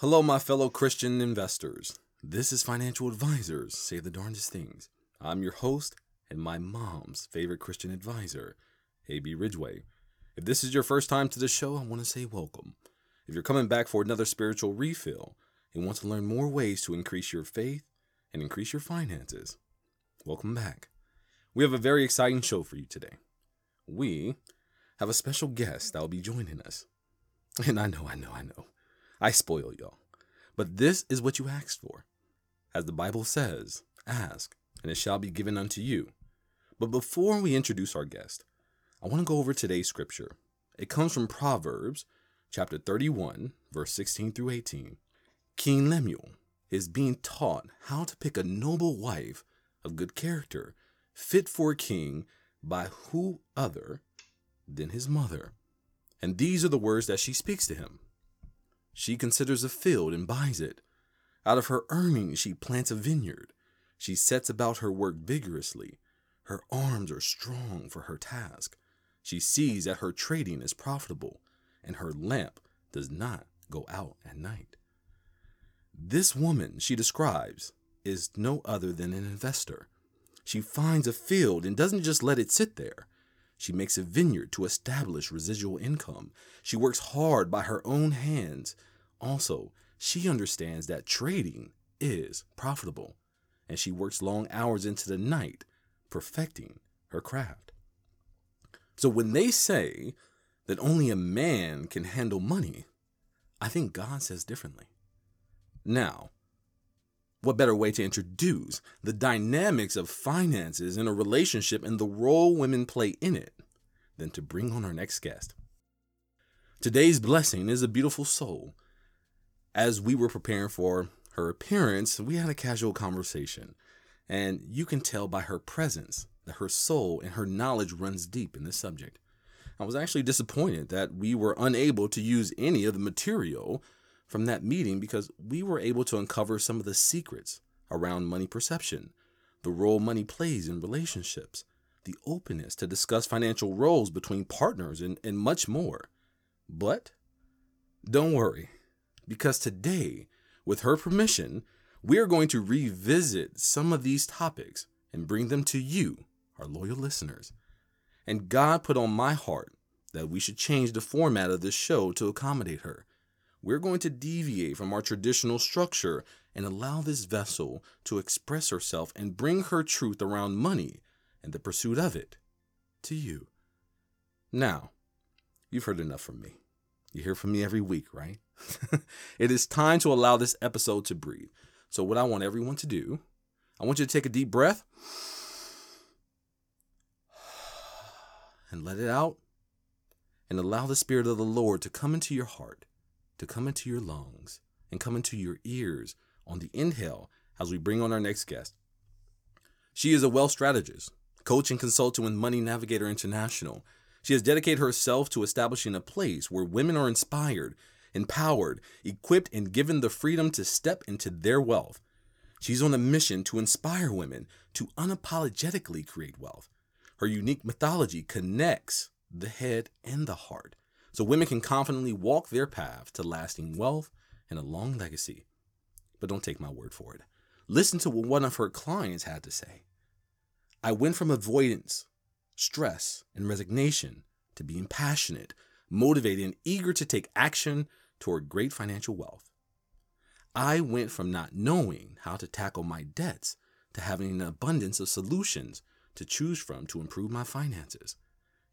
Hello, my fellow Christian investors. This is Financial Advisors Say the Darndest Things. I'm your host and my mom's favorite Christian advisor, A.B. Ridgway. If this is your first time to the show, I want to say welcome. If you're coming back for another spiritual refill and want to learn more ways to increase your faith and increase your finances, welcome back. We have a very exciting show for you today. We have a special guest that will be joining us. And I know, I know, I know. I spoil y'all. But this is what you asked for. As the Bible says, ask, and it shall be given unto you. But before we introduce our guest, I want to go over today's scripture. It comes from Proverbs chapter 31, verse 16 through 18. King Lemuel is being taught how to pick a noble wife of good character, fit for a king by who other than his mother. And these are the words that she speaks to him. She considers a field and buys it. Out of her earnings, she plants a vineyard. She sets about her work vigorously. Her arms are strong for her task. She sees that her trading is profitable, and her lamp does not go out at night. This woman she describes is no other than an investor. She finds a field and doesn't just let it sit there. She makes a vineyard to establish residual income. She works hard by her own hands. Also, she understands that trading is profitable, and she works long hours into the night perfecting her craft. So when they say that only a man can handle money, I think God says differently. Now, what better way to introduce the dynamics of finances in a relationship and the role women play in it than to bring on our next guest? Today's blessing is a beautiful soul. As we were preparing for her appearance, we had a casual conversation, and you can tell by her presence that her soul and her knowledge runs deep in this subject. I was actually disappointed that we were unable to use any of the material from that meeting because we were able to uncover some of the secrets around money perception, the role money plays in relationships, the openness to discuss financial roles between partners, and, and much more. But don't worry, because today, with her permission, we are going to revisit some of these topics and bring them to you, our loyal listeners. And God put on my heart that we should change the format of this show to accommodate her we're going to deviate from our traditional structure and allow this vessel to express herself and bring her truth around money and the pursuit of it to you. Now, you've heard enough from me. You hear from me every week, right? it is time to allow this episode to breathe. So, what I want everyone to do, I want you to take a deep breath and let it out and allow the Spirit of the Lord to come into your heart to come into your lungs and come into your ears on the inhale as we bring on our next guest. She is a wealth strategist, coach and consultant with Money Navigator International. She has dedicated herself to establishing a place where women are inspired, empowered, equipped, and given the freedom to step into their wealth. She's on a mission to inspire women to unapologetically create wealth. Her unique mythology connects the head and the heart so women can confidently walk their path to lasting wealth and a long legacy. But don't take my word for it. Listen to what one of her clients had to say. I went from avoidance, stress, and resignation to being passionate, motivated, and eager to take action toward great financial wealth. I went from not knowing how to tackle my debts to having an abundance of solutions to choose from to improve my finances.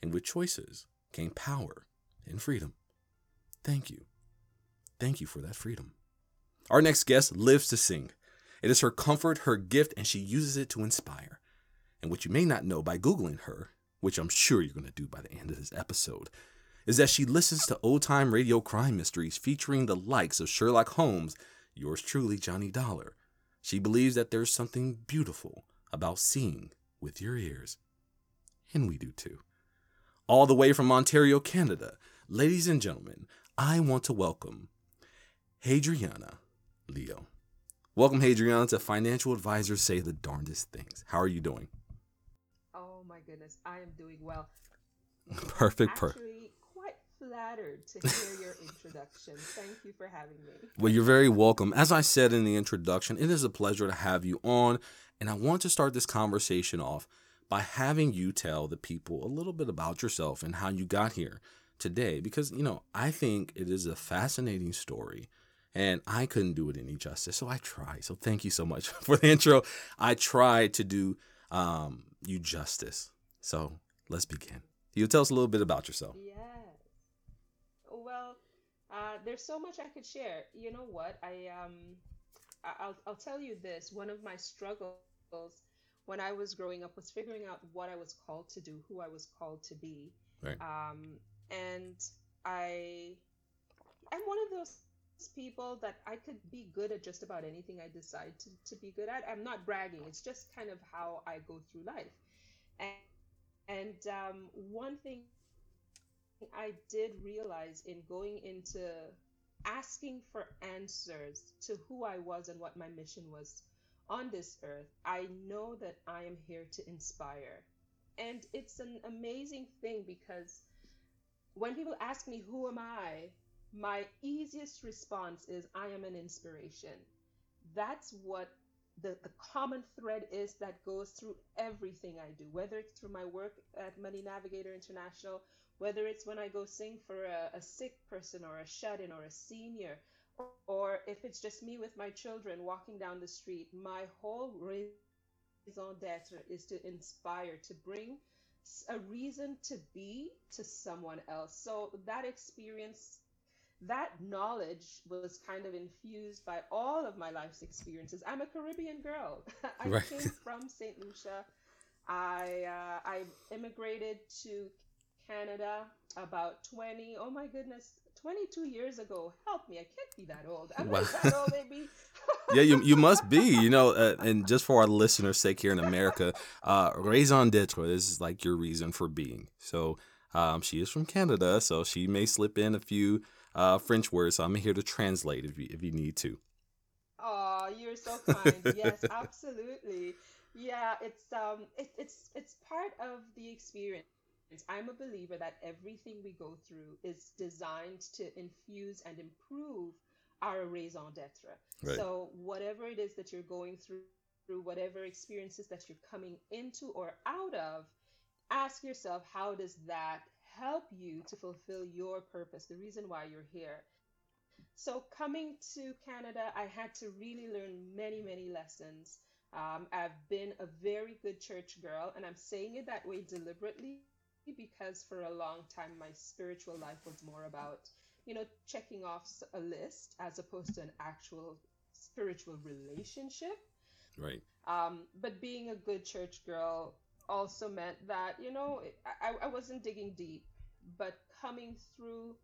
And with choices came power and freedom. Thank you. Thank you for that freedom. Our next guest lives to sing. It is her comfort, her gift, and she uses it to inspire. And what you may not know by Googling her, which I'm sure you're going to do by the end of this episode, is that she listens to old time radio crime mysteries featuring the likes of Sherlock Holmes, yours truly, Johnny Dollar. She believes that there's something beautiful about seeing with your ears. And we do too. All the way from Ontario, Canada, Ladies and gentlemen, I want to welcome Hadriana Leo. Welcome, Hadriana, to Financial Advisors Say the Darndest Things. How are you doing? Oh my goodness, I am doing well. Perfect. Actually, quite flattered to hear your introduction. Thank you for having me. Well, you're very welcome. As I said in the introduction, it is a pleasure to have you on. And I want to start this conversation off by having you tell the people a little bit about yourself and how you got here today. Because, you know, I think it is a fascinating story and I couldn't do it any justice. So I try. So thank you so much for the intro. I tried to do um, you justice. So let's begin. You tell us a little bit about yourself. Yes. Well, uh, there's so much I could share. You know what? I um, I'll I'll tell you this. One of my struggles when I was growing up was figuring out what I was called to do, who I was called to be. Right. Um, and I I'm one of those people that I could be good at just about anything I decide to, to be good at. I'm not bragging. It's just kind of how I go through life. And and um, one thing I did realize in going into asking for answers to who I was and what my mission was on this earth, I know that I am here to inspire. And it's an amazing thing because when people ask me, Who am I? my easiest response is, I am an inspiration. That's what the, the common thread is that goes through everything I do, whether it's through my work at Money Navigator International, whether it's when I go sing for a, a sick person or a shut in or a senior, or, or if it's just me with my children walking down the street, my whole raison d'etre is to inspire, to bring a reason to be to someone else. So that experience that knowledge was kind of infused by all of my life's experiences. I'm a Caribbean girl. I right. came from St. Lucia. I uh, I immigrated to Canada about 20. Oh my goodness, 22 years ago. Help me, I can't be that old. I'm wow. not that old, maybe. yeah, you, you must be. You know, uh, and just for our listeners' sake here in America, uh, raison d'etre this is like your reason for being. So um, she is from Canada, so she may slip in a few uh, French words. So I'm here to translate if you if you need to. Oh, you're so kind. yes, absolutely. Yeah, it's um, it, it's it's part of the experience. I'm a believer that everything we go through is designed to infuse and improve our raison d'etre. Right. So whatever it is that you're going through, through whatever experiences that you're coming into or out of, ask yourself how does that help you to fulfill your purpose, the reason why you're here. So, coming to Canada, I had to really learn many, many lessons. Um, I've been a very good church girl, and I'm saying it that way deliberately because for a long time my spiritual life was more about, you know, checking off a list as opposed to an actual spiritual relationship. Right. Um, but being a good church girl also meant that, you know, I, I wasn't digging deep, but coming through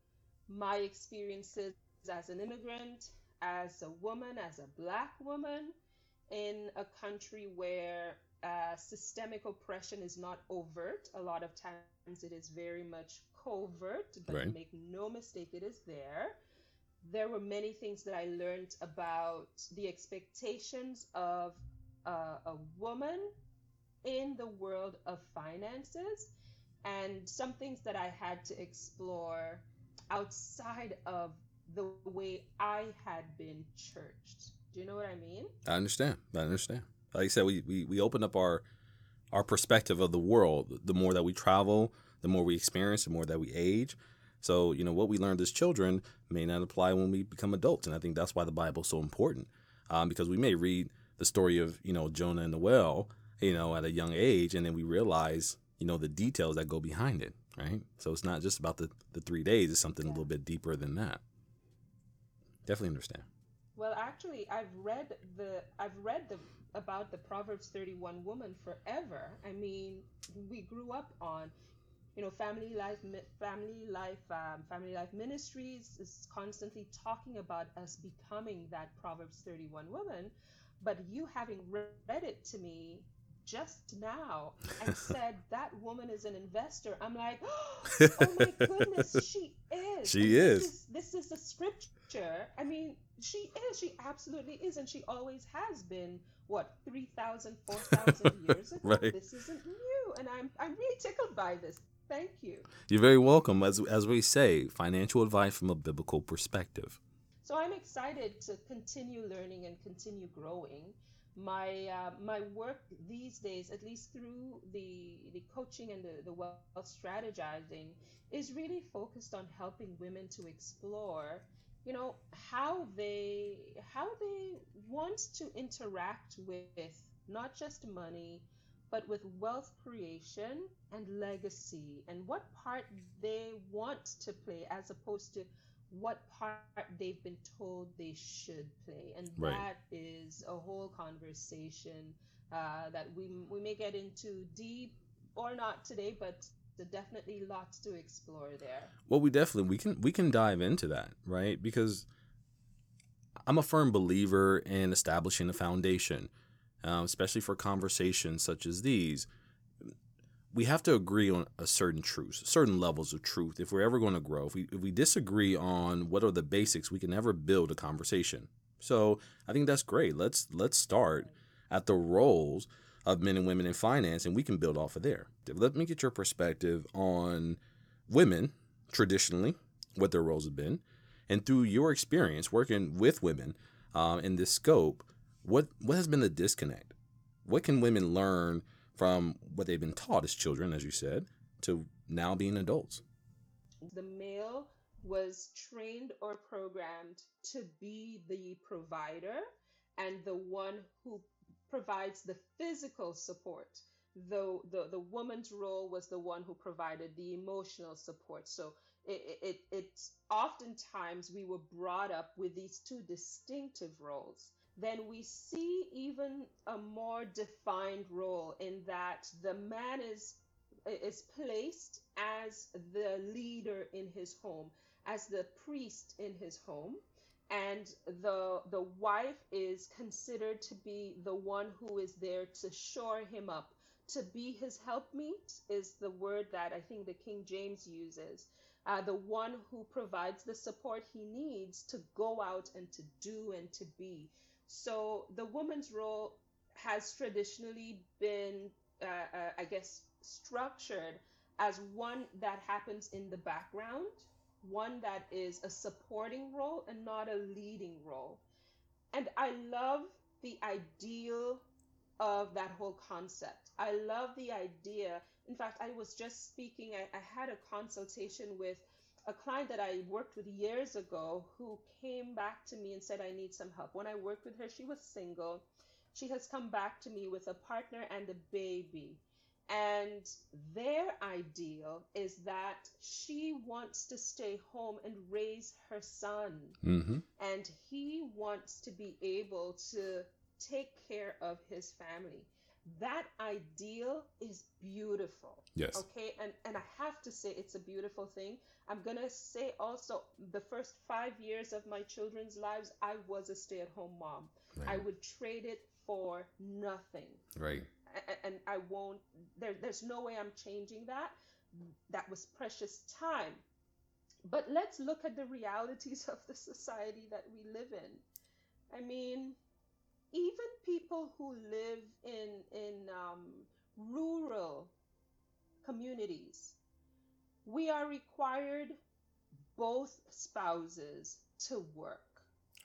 my experiences as an immigrant, as a woman, as a black woman in a country where uh, systemic oppression is not overt. A lot of times it is very much covert, but right. make no mistake, it is there. There were many things that I learned about the expectations of uh, a woman in the world of finances and some things that I had to explore outside of the way I had been churched. Do you know what I mean? I understand. I understand. Like I said, we, we, we open up our our perspective of the world. The more that we travel, the more we experience, the more that we age. So, you know, what we learned as children may not apply when we become adults. And I think that's why the Bible's so important. Um, because we may read the story of, you know, Jonah and the well, you know, at a young age, and then we realize, you know, the details that go behind it, right? So it's not just about the, the three days, it's something yeah. a little bit deeper than that. Definitely understand. Well, actually, I've read the I've read the about the Proverbs 31 woman forever. I mean, we grew up on, you know, family life, family life, um, family life ministries is constantly talking about us becoming that Proverbs 31 woman. But you having read it to me just now and said that woman is an investor, I'm like, oh my goodness, she is. She is. This, is. this is a scripture. I mean, she is. She absolutely is, and she always has been. What 3,000, 4,000 years ago? right. This isn't new, and I'm I'm really tickled by this. Thank you. You're very welcome. As, as we say, financial advice from a biblical perspective. So I'm excited to continue learning and continue growing. My uh, my work these days, at least through the the coaching and the, the wealth strategizing, is really focused on helping women to explore, you know, how they how they want to interact with not just money, but with wealth creation and legacy, and what part they want to play as opposed to what part they've been told they should play. And Right. that is a whole conversation uh, that we, we may get into deep or not today, but definitely lots to explore there. Well, we definitely we can we can dive into that, right? Because I'm a firm believer in establishing a foundation, um, especially for conversations such as these. We have to agree on a certain truth, certain levels of truth. If we're ever going to grow, if we if we disagree on what are the basics, we can never build a conversation. So I think that's great. Let's let's start at the roles of men and women in finance, and we can build off of there. Let me get your perspective on women traditionally, what their roles have been, and through your experience working with women um, in this scope, what what has been the disconnect? What can women learn from what they've been taught as children, as you said, to now being adults? The male was trained or programmed to be the provider and the one who provides the physical support. Though the, the woman's role was the one who provided the emotional support. So it, it, it's oftentimes we were brought up with these two distinctive roles. Then we see even a more defined role in that the man is is placed as the leader in his home, as the priest in his home, and the the wife is considered to be the one who is there to shore him up, to be his helpmeet is the word that I think the King James uses. Uh, the one who provides the support he needs to go out and to do and to be. So the woman's role has traditionally been, uh, uh, I guess, structured as one that happens in the background, one that is a supporting role and not a leading role. And I love the ideal of that whole concept. I love the idea. In fact, I was just speaking, I, I had a consultation with a client that I worked with years ago who came back to me and said, I need some help. When I worked with her, she was single. She has come back to me with a partner and a baby. And their ideal is that she wants to stay home and raise her son. Mm-hmm. And he wants to be able to take care of his family. That ideal is beautiful. Yes. Okay. And, and I have to say, it's a beautiful thing. I'm to say also, the first five years of my children's lives, I was a stay at home mom. I would trade it for nothing Right. a- and I won't. There, there's no way I'm changing that. That was precious time. But let's look at the realities of the society that we live in. I mean, even people who live in in um, rural communities, we are required both spouses to work,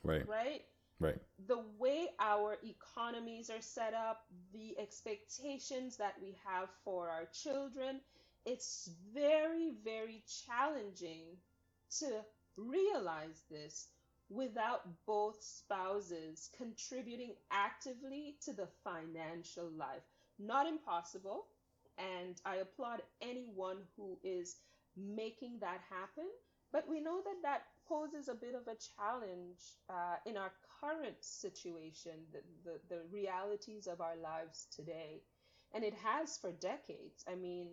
Right. right? Right. the way our economies are set up, the expectations that we have for our children, it's very, very challenging to realize this without both spouses contributing actively to the financial life. Not impossible, and I applaud anyone who is making that happen. But we know that that poses a bit of a challenge uh, in our current situation, the, the, the realities of our lives today. And it has for decades. I mean,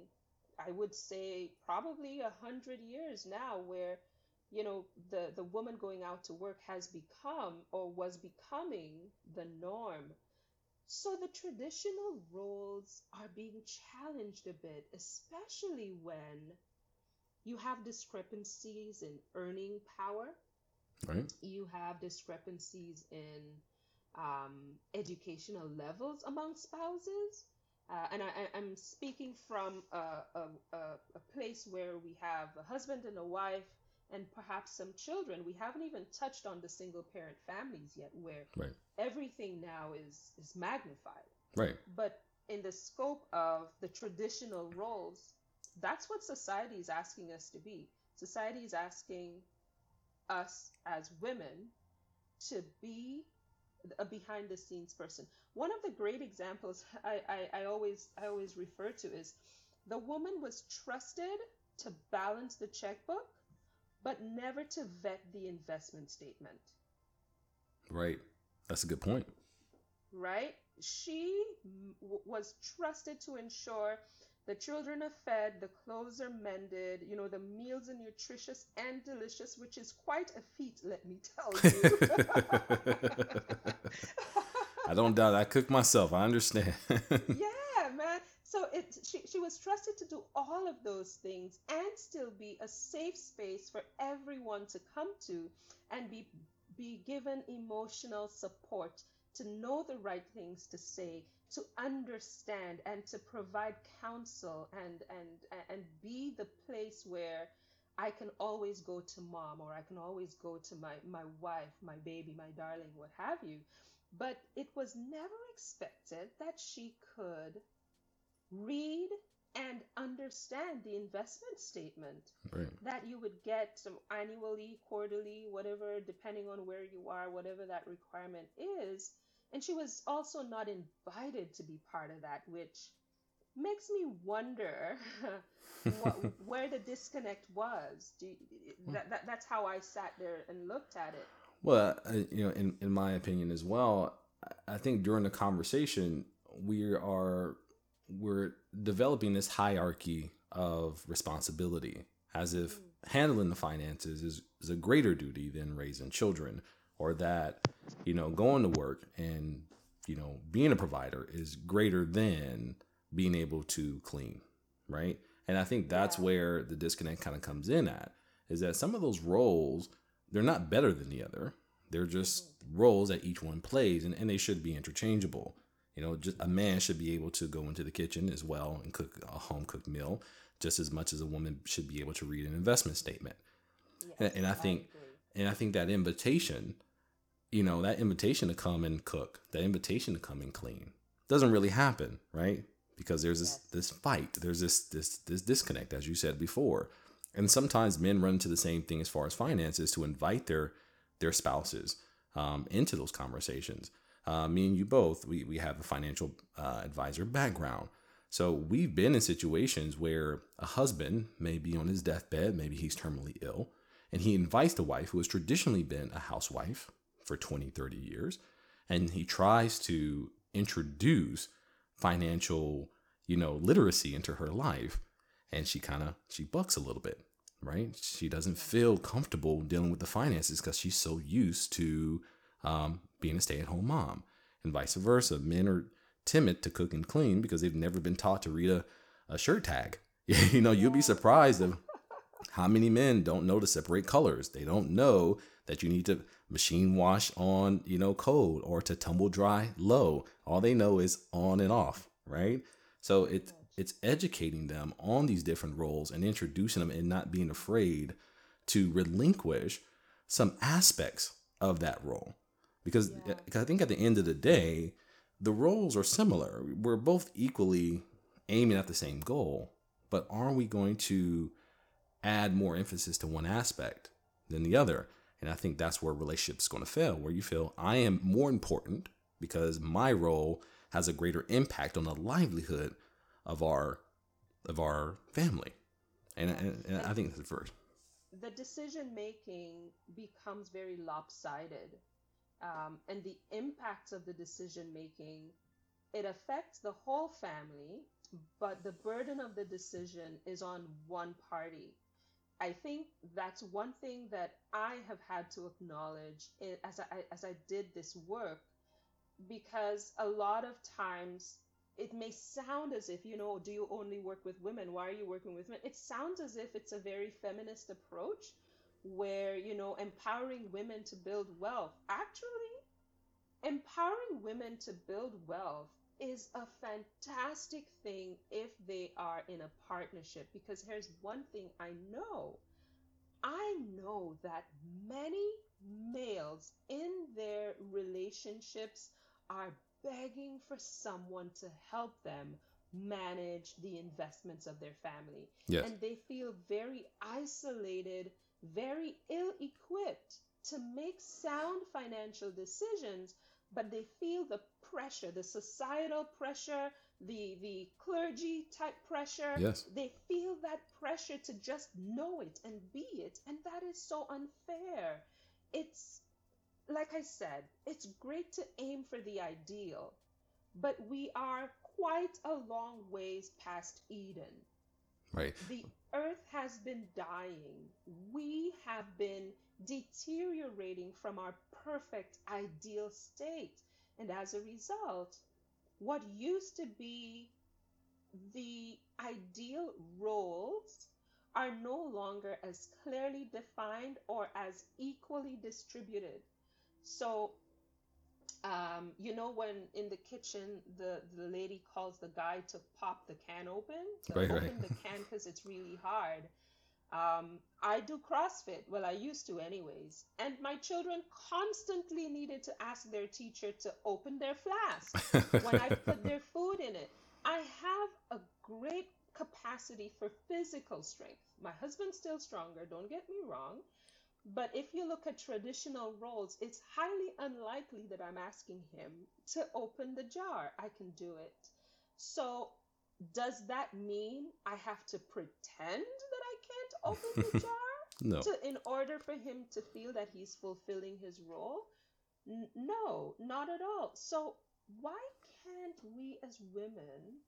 I would say probably a hundred years now where, you know, the, the woman going out to work has become or was becoming the norm. So the traditional roles are being challenged a bit, especially when you have discrepancies in earning power, Right. you have discrepancies in um, educational levels among spouses. uh, and I, am speaking from a, a, a, a place where we have a husband and a wife and perhaps some children. We haven't even touched on the single parent families yet, where right. everything now is is magnified. Right. But in the scope of the traditional roles, that's what society is asking us to be. Society is asking us as women to be a behind the scenes person. One of the great examples I, I, I always I always refer to is the woman was trusted to balance the checkbook, but never to vet the investment statement. Right. That's a good point. Right? She w- was trusted to ensure the children are fed, the clothes are mended, you know, the meals are nutritious and delicious, which is quite a feat, let me tell you. I don't doubt I cook myself. I understand. yeah. So it she, she was trusted to do all of those things and still be a safe space for everyone to come to and be be given emotional support to know the right things to say to understand and to provide counsel and and and be the place where I can always go to mom or I can always go to my my wife, my baby, my darling, what have you. But it was never expected that she could read and understand the investment statement right. that you would get annually, quarterly, whatever, depending on where you are, whatever that requirement is and she was also not invited to be part of that, which makes me wonder what, where the disconnect was. You, that, that, that's how I sat there and looked at it. Well, you know, in, in my opinion as well, I think during the conversation, we are we're developing this hierarchy of responsibility as if handling the finances is, is a greater duty than raising children or that you know going to work and you know being a provider is greater than being able to clean right? And i think that's where the disconnect kind of comes in at is that some of those roles they're not better than the other. They're just mm-hmm. roles that each one plays and, and they should be interchangeable you know just a man should be able to go into the kitchen as well and cook a home cooked meal just as much as a woman should be able to read an investment statement yes, and, and, i think I and i think that invitation you know, that invitation to come and cook, that invitation to come and clean doesn't really happen, right? Because there's this yes. this fight, there's this this this disconnect, as you said before, and sometimes men run into the same thing as far as finances to invite their their spouses um, into those conversations. Uh, me and you both, we we have a financial uh, advisor background, so we've been in situations where a husband may be on his deathbed, maybe he's terminally ill, and he invites the wife who has traditionally been a housewife for 20, 30 years. And he tries to introduce financial, you know, literacy into her life. And she kind of, she bucks a little bit, right? She doesn't feel comfortable dealing with the finances because she's so used to um, being a stay at home mom and vice versa. Men are timid to cook and clean because they've never been taught to read a, a shirt tag. you know, you'll be surprised of how many men don't know to separate colors. They don't know that you need to machine wash on, you know, cold or to tumble dry low. All they know is on and off, right? So it's it's educating them on these different roles and introducing them and not being afraid to relinquish some aspects of that role. Because yeah. Uh, I think at the end of the day, the roles are similar. We're both equally aiming at the same goal, but are we going to add more emphasis to one aspect than the other? And I think that's where relationships going to fail, where you feel I am more important because my role has a greater impact on the livelihood of our of our family. And, and, and I think that's the first. The decision making becomes very lopsided. Um, and the impact of the decision making it affects the whole family but the burden of the decision is on one party. I think that's one thing that I have had to acknowledge as I as I did this work because a lot of times it may sound as if you know do you only work with women? Why are you working with men it sounds as if it's a very feminist approach where you know empowering women to build wealth actually empowering women to build wealth is a fantastic thing if they are in a partnership because here's one thing I know. I know that many males in their relationships are begging for someone to help them manage the investments of their family. Yes. And they feel very isolated, very ill equipped to make sound financial decisions, but they feel the pressure, the societal pressure, the the clergy type pressure. Yes. They feel that pressure to just know it and be it, and that is so unfair. It's like I said, it's great to aim for the ideal, but we are quite a long ways past Eden. Right. The earth has been dying. We have been deteriorating from our perfect ideal state. And as a result, what used to be the ideal roles are no longer as clearly defined or as equally distributed. So, um, you know, when in the kitchen the, the lady calls the guy to pop the can open, to Right, open right. the can because it's really hard. Um, I do CrossFit. Well, I used to, anyways. And my children constantly needed to ask their teacher to open their flask when I put their food in it. I have a great capacity for physical strength. My husband's still stronger, don't get me wrong. But if you look at traditional roles, it's highly unlikely that I'm asking him to open the jar. I can do it. So, does that mean I have to pretend that I can't open the jar? no. to in order for him to feel that he's fulfilling his role N- no not at all so why can't we as women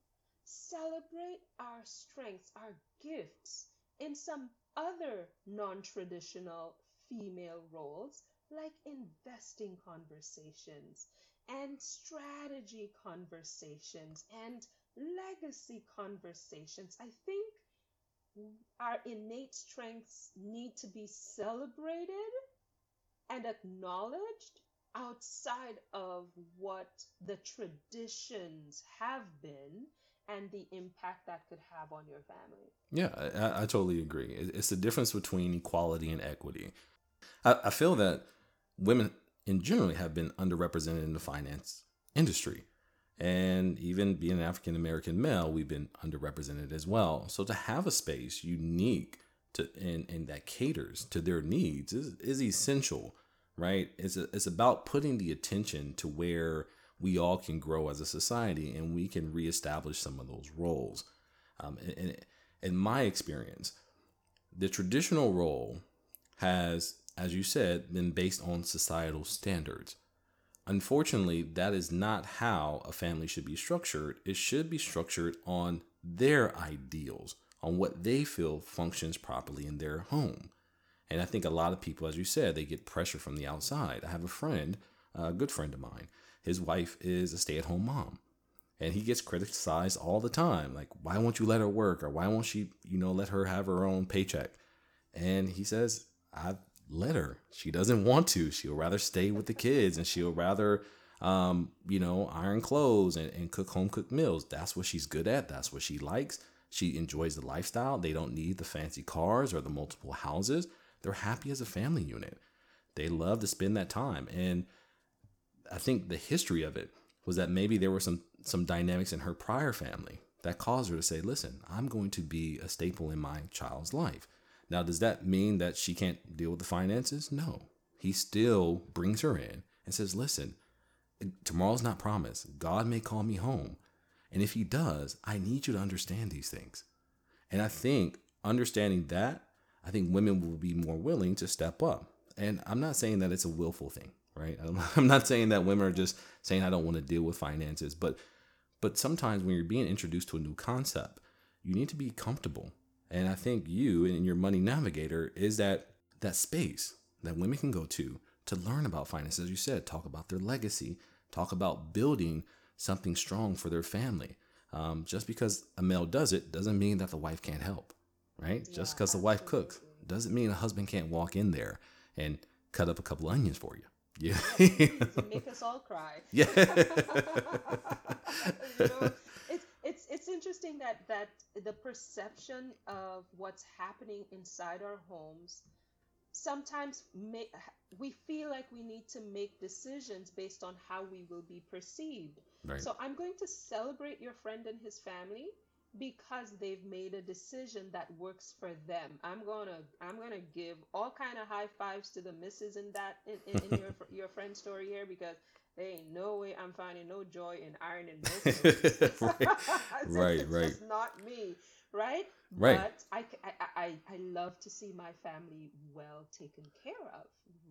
celebrate our strengths our gifts in some other non-traditional female roles like investing conversations and strategy conversations and legacy conversations i think our innate strengths need to be celebrated and acknowledged outside of what the traditions have been and the impact that could have on your family. Yeah, I, I totally agree. It's the difference between equality and equity. I, I feel that women in general have been underrepresented in the finance industry. And even being an African American male, we've been underrepresented as well. So to have a space unique to and, and that caters to their needs is, is essential, right? It's, a, it's about putting the attention to where we all can grow as a society and we can reestablish some of those roles. Um, and in my experience, the traditional role has, as you said, been based on societal standards. Unfortunately, that is not how a family should be structured. It should be structured on their ideals, on what they feel functions properly in their home. And I think a lot of people, as you said, they get pressure from the outside. I have a friend, a good friend of mine. His wife is a stay at home mom. And he gets criticized all the time. Like, why won't you let her work? Or why won't she, you know, let her have her own paycheck? And he says, I've let her. She doesn't want to. She'll rather stay with the kids and she'll rather, um, you know, iron clothes and, and cook home cooked meals. That's what she's good at. That's what she likes. She enjoys the lifestyle. They don't need the fancy cars or the multiple houses. They're happy as a family unit. They love to spend that time. And I think the history of it was that maybe there were some some dynamics in her prior family that caused her to say, "Listen, I'm going to be a staple in my child's life." Now, does that mean that she can't deal with the finances? No. He still brings her in and says, "Listen, tomorrow's not promised. God may call me home, and if he does, I need you to understand these things." And I think understanding that, I think women will be more willing to step up. And I'm not saying that it's a willful thing, right? I'm- not saying that women are just saying I don't want to deal with finances, but but sometimes when you're being introduced to a new concept, you need to be comfortable. And I think you and your money navigator is that that space that women can go to to learn about finance, as you said, talk about their legacy, talk about building something strong for their family. Um, just because a male does it doesn't mean that the wife can't help, right? just because the wife cooks doesn't mean a husband can't walk in there and cut up a couple onions for you. Yeah. Make us all cry. Yeah. you know, it's it's interesting that that the perception of what's happening inside our homes sometimes make we feel like we need to make decisions based on how we will be perceived. Right. So I'm going to celebrate your friend and his family because they've made a decision that works for them. I'm gonna I'm gonna give all kind of high fives to the misses in that in, in, in your your friend story here because there ain't no way I'm finding no joy in ironing clothes. right. Right, it's right. just not me, right? Right. But i i i love to see my family well taken care of.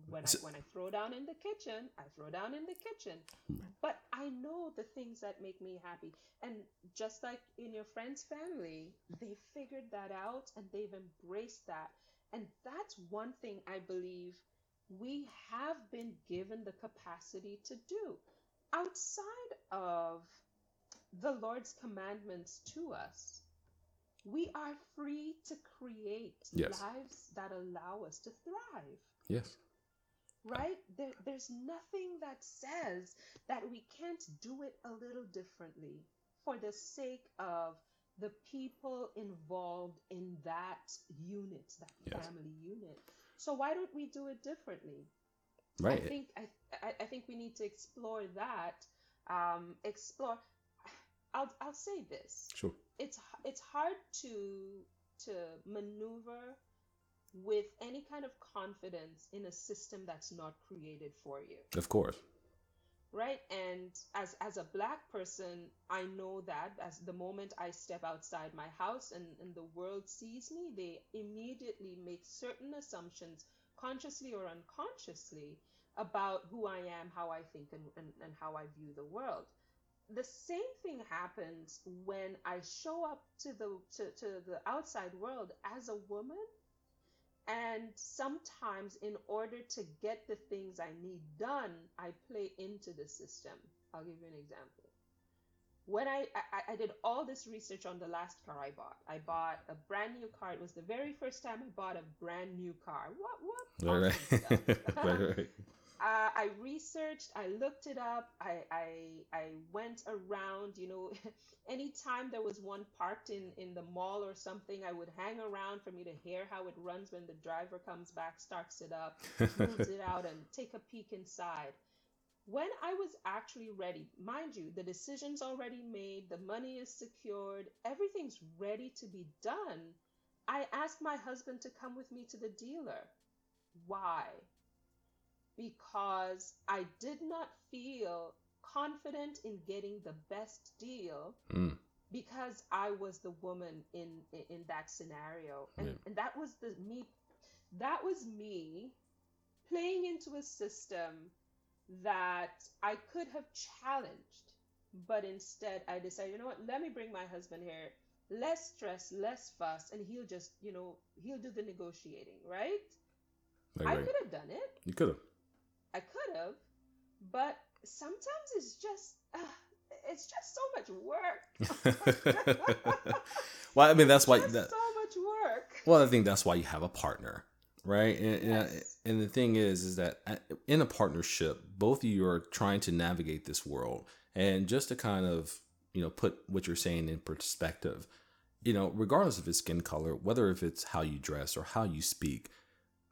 When I when I throw down in the kitchen, I throw down in the kitchen. Hmm. But I know the things that make me happy. And just like in your friend's family, they figured that out and they've embraced that. And that's one thing I believe we have been given the capacity to do outside of the Lord's commandments to us. We are free to create Yes. lives that allow us to thrive Yes. right? There, there's nothing that says that we can't do it a little differently for the sake of the people involved in that unit, that Yes. family unit. So why don't we do it differently? Right. I think I, I, I think we need to explore that. Um, explore. I'll I'll say this Sure. it's it's hard to to maneuver with any kind of confidence in a system that's not created for you Of course. Right? And as as a black person i know that as the moment i step outside my house and, and the world sees me they immediately make certain assumptions consciously or unconsciously about who i am how i think and, and, and how i view the world. The same thing happens when i show up to the to, to the outside world as a woman and sometimes, in order to get the things I need done, I play into the system. I'll give you an example. When I, I, I did all this research on the last car I bought, I bought a brand new car. It was the very first time I bought a brand new car. What, what? Right. Awesome Right. stuff. right. Right. Uh, I researched, I looked it up, I, I, I went around, you know, anytime there was one parked in, in the mall or something, I would hang around for me to hear how it runs when the driver comes back, starts it up, moves it out, and take a peek inside. When I was actually ready, mind you, the decision's already made, the money is secured, everything's ready to be done. I asked my husband to come with me to the dealer. Why? Because I did not feel confident in getting the best deal Mm. because I was the woman in in, that scenario and, Yeah. and that was the me that was me playing into a system that I could have challenged but instead I decided you know what let me bring my husband here less stress less fuss and he'll just you know he'll do the negotiating right Right. I right. could have done it You could have. I could have, but sometimes it's just uh, it's just so much work. well, I mean, that's why that. so much work. Well, I think that's why you have a partner, right? And, and, Yes. and the thing is, is that uh, in a partnership, both of you are trying to navigate this world, and just to kind of you know put what you're saying in perspective, you know, regardless of his skin color, whether if it's how you dress or how you speak,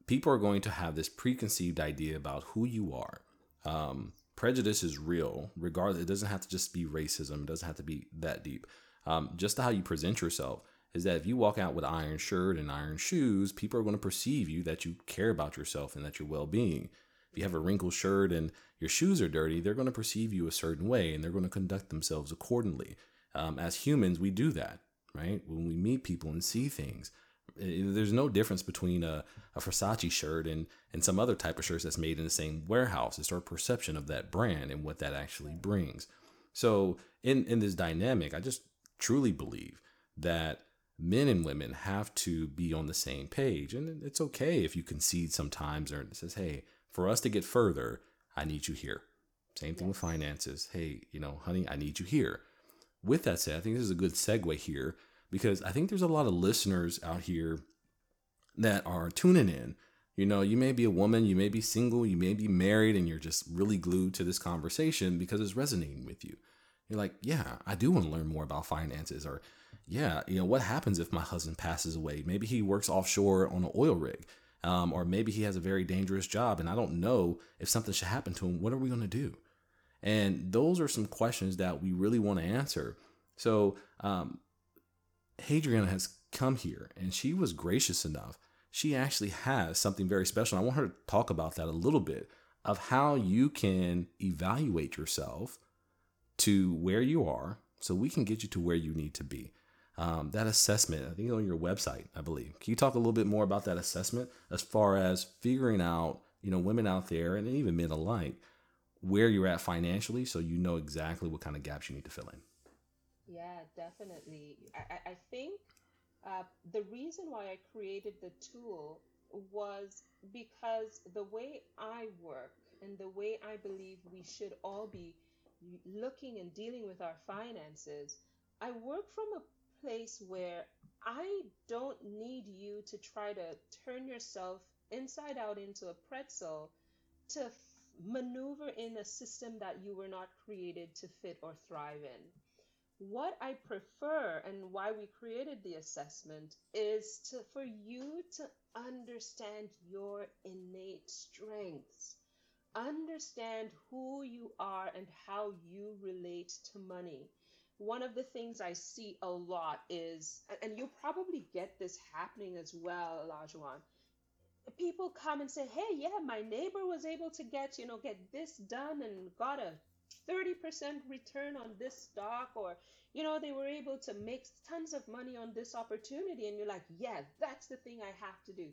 people are going to have this preconceived idea about who you are. Um, prejudice is real, regardless. It doesn't have to just be racism. It doesn't have to be that deep. Um, just how you present yourself is that if you walk out with iron shirt and iron shoes, people are going to perceive you that you care about yourself and that your well-being. If you have a wrinkled shirt and your shoes are dirty, they're going to perceive you a certain way and they're going to conduct themselves accordingly. Um, as humans, we do that, right? When we meet people and see things, Eh, there's no difference between a, a Versace shirt and, and some other type of shirts that's made in the same warehouse. It's our perception of that brand and what that actually brings. So in, in this dynamic, I just truly believe that men and women have to be on the same page. And it's okay if you concede sometimes or it says, hey, for us to get further, I need you here. Same thing with finances. Hey, you know, honey, I need you here. With that said, I think this is a good segue here because I think there's a lot of listeners out here that are tuning in You know, you may be a woman, you may be single, you may be married, and you're just really glued to this conversation because it's resonating with you. You're like, yeah, I do want to learn more about finances. Or, yeah, you know, what happens if my husband passes away? Maybe he works offshore on an oil rig. Um, or maybe he has a very dangerous job and I don't know if something should happen to him. What are we going to do? And those are some questions that we really want to answer. So, um, Hadriana has come here and she was gracious enough. She actually has something very special. I want her to talk about that a little bit of how you can evaluate yourself to where you are so we can get you to where you need to be. Um, that assessment, I think on your website, I believe. Can you talk a little bit more about that assessment as far as figuring out, you know, women out there and even men alike, where you're at financially so you know exactly what kind of gaps you need to fill in? Yeah, definitely. I, I think uh, the reason why I created the tool was because the way I work and the way I believe we should all be looking and dealing with our finances, I work from a place where I don't need you to try to turn yourself inside out into a pretzel to f- maneuver in a system that you were not created to fit or thrive in. What I prefer and why we created the assessment is to for you to understand your innate strengths. Understand who you are and how you relate to money. One of the things I see a lot is, and you'll probably get this happening as well, Elijah people come and say, "Hey, yeah, my neighbor was able to get, you know, get this done and got a 30% return on this stock or you know they were able to make tons of money on this opportunity and you're like, "Yeah, that's the thing I have to do."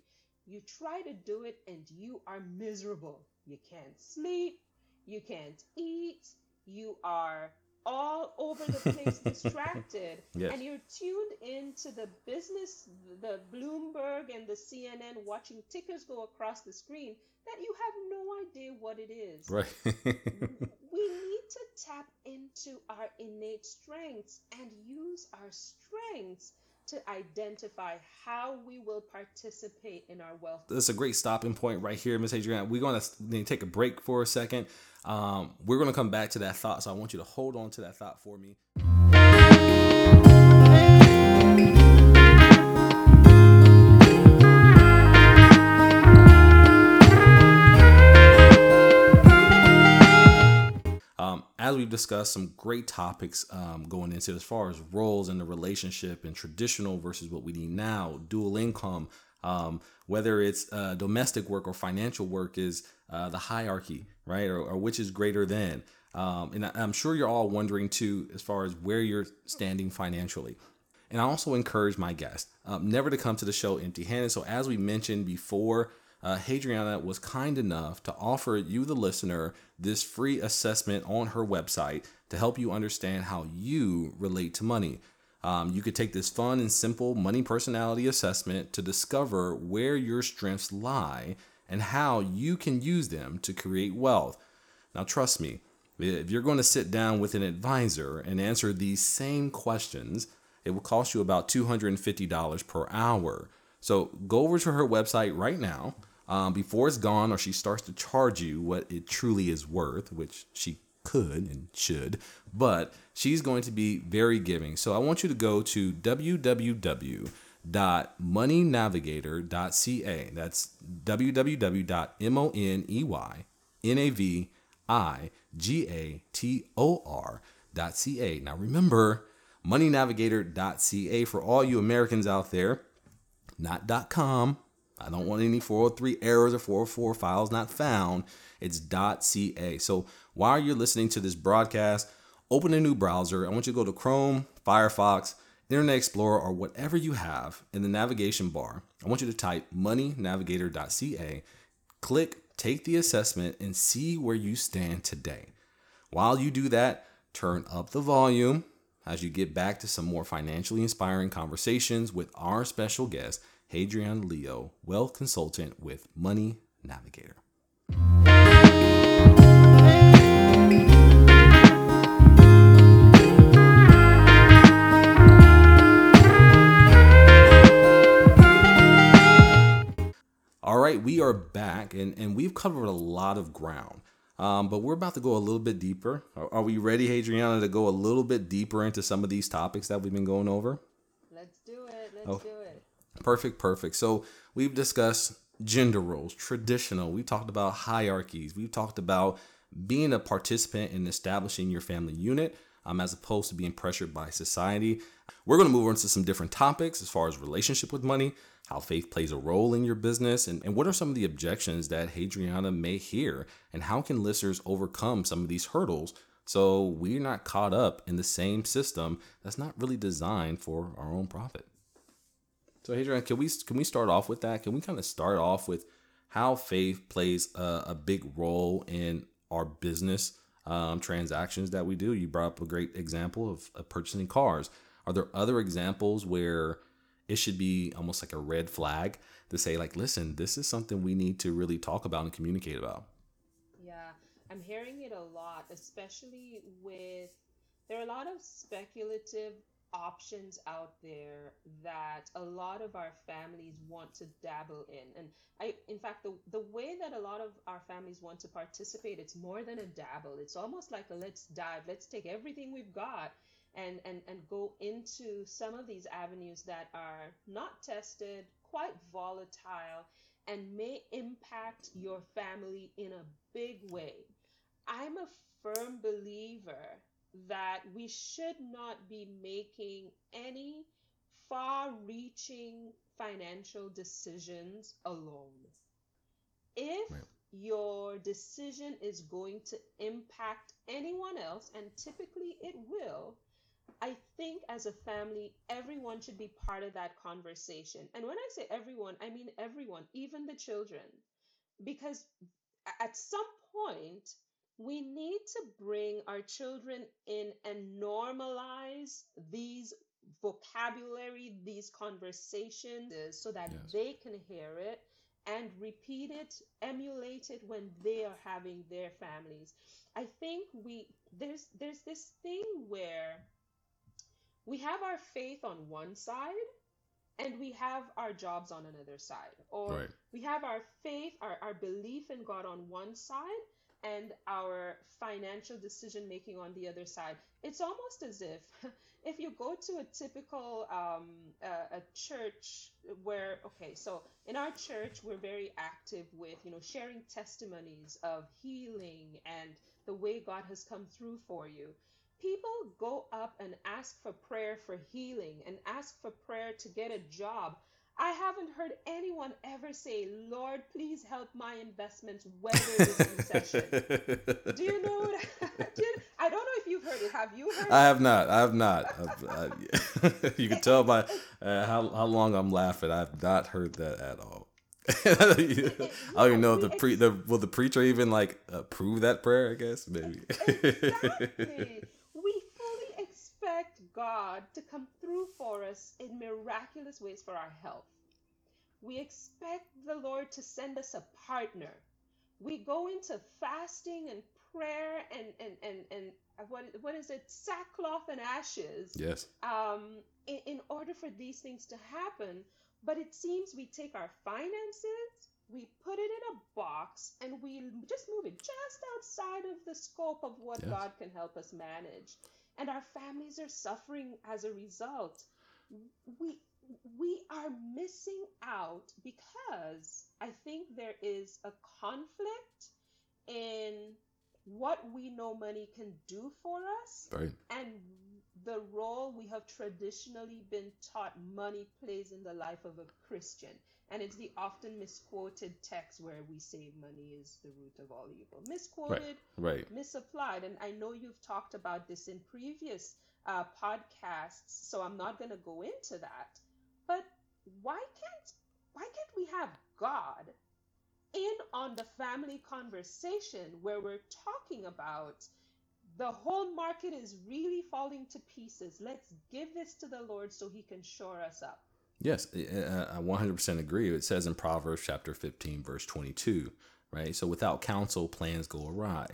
You try to do it and you are miserable. You can't sleep, you can't eat, you are all over the place distracted yes. and you're tuned into the business the bloomberg and the cnn watching tickers go across the screen that you have no idea what it is right we need to tap into our innate strengths and use our strengths to identify how we will participate in our wealth. That's a great stopping point right here, Miss Adriana. We're going to take a break for a second. Um, we're going to come back to that thought, so I want you to hold on to that thought for me. As we've discussed, some great topics um, going into as far as roles in the relationship and traditional versus what we need now, dual income, um, whether it's uh, domestic work or financial work, is uh, the hierarchy, right? Or, or, which is greater than. Um, and I'm sure you're all wondering too, as far as where you're standing financially. And I also encourage my guests um, never to come to the show empty handed. So, as we mentioned before, uh, Hadriana was kind enough to offer you, the listener, this free assessment on her website to help you understand how you relate to money. Um, you could take this fun and simple money personality assessment to discover where your strengths lie and how you can use them to create wealth. Now, trust me, if you're going to sit down with an advisor and answer these same questions, it will cost you about $250 per hour. So go over to her website right now um, before it's gone or she starts to charge you what it truly is worth, which she could and should, but she's going to be very giving. So I want you to go to www.moneynavigator.ca. That's www.moneynavigator.ca. Now remember, moneynavigator.ca for all you Americans out there, not .com I don't want any 403 errors or 404 files not found. It's .ca. So while you're listening to this broadcast, open a new browser. I want you to go to Chrome, Firefox, Internet Explorer, or whatever you have in the navigation bar. I want you to type moneynavigator.ca, click take the assessment, and see where you stand today. While you do that, turn up the volume as you get back to some more financially inspiring conversations with our special guest, Hadrian Leo, wealth consultant with Money Navigator. All right, we are back, and, and we've covered a lot of ground. Um, but we're about to go a little bit deeper. Are, are we ready, Adriana, to go a little bit deeper into some of these topics that we've been going over? Let's do it. Let's Oh. do it. Perfect, perfect. So we've discussed gender roles, traditional. We've talked about hierarchies. We've talked about being a participant in establishing your family unit, um, as opposed to being pressured by society. We're going to move on to some different topics as far as relationship with money, how faith plays a role in your business, and, and what are some of the objections that Hadriana may hear, and how can listeners overcome some of these hurdles so we're not caught up in the same system that's not really designed for our own profit. So, Adrian, can we can we start off with that? Can we kind of start off with how faith plays a, a big role in our business um, transactions that we do? You brought up a great example of, of purchasing cars. Are there other examples where it should be almost like a red flag to say, like, listen, this is something we need to really talk about and communicate about? Yeah, I'm hearing it a lot, especially with there are a lot of speculative options out there that a lot of our families want to dabble in. And I in fact the the way that a lot of our families want to participate, it's more than a dabble. It's almost like a let's dive, let's take everything we've got and and and go into some of these avenues that are not tested, quite volatile and may impact your family in a big way. I'm a firm believer that we should not be making any far reaching financial decisions alone. If Right. your decision is going to impact anyone else, and typically it will, I think as a family, everyone should be part of that conversation. And when I say everyone, I mean everyone, even the children. Because at some point, we need to bring our children in and normalize these vocabulary, these conversations, so that Yes. they can hear it and repeat it, emulate it when they are having their families. I think we there's there's this thing where we have our faith on one side and we have our jobs on another side or Right. we have our faith our, our belief in god on one side and our financial decision making on the other side it's almost as if if you go to a typical um, uh, a church where okay so in our church we're very active with you know sharing testimonies of healing and the way god has come through for you people go up and ask for prayer for healing and ask for prayer to get a job. I haven't heard anyone ever say, Lord, please help my investments weather this recession. Do you know what I, do you- I don't know if you've heard it. Have you heard I it? have not. I have not. I've- I- you can tell by uh, how how long I'm laughing. I've not heard that at all. I don't even know if the pre the will the preacher even like approve that prayer. I guess maybe. Exactly. We fully expect God to come through for us in miraculous ways for our health. We expect the Lord to send us a partner. We go into fasting and prayer and and and, and uh, what what is it sackcloth and ashes yes. um, in, in order for these things to happen. But it seems we take our finances, we put it in a box, and we just move it just outside of the scope of what Yes. God can help us manage. And our families are suffering as a result. We we are missing out because I think there is a conflict in what we know money can do for us Right. and the role we have traditionally been taught money plays in the life of a Christian. And it's the often misquoted text where we say money is the root of all evil. Misquoted, Right. misapplied. And I know you've talked about this in previous uh, podcasts, so I'm not going to go into that. But why can't why can't we have God in on the family conversation where we're talking about the whole market is really falling to pieces. Let's give this to the Lord so he can shore us up. Yes, I I 100% agree. It says in Proverbs chapter 15, verse 22, right? So without counsel, plans go awry.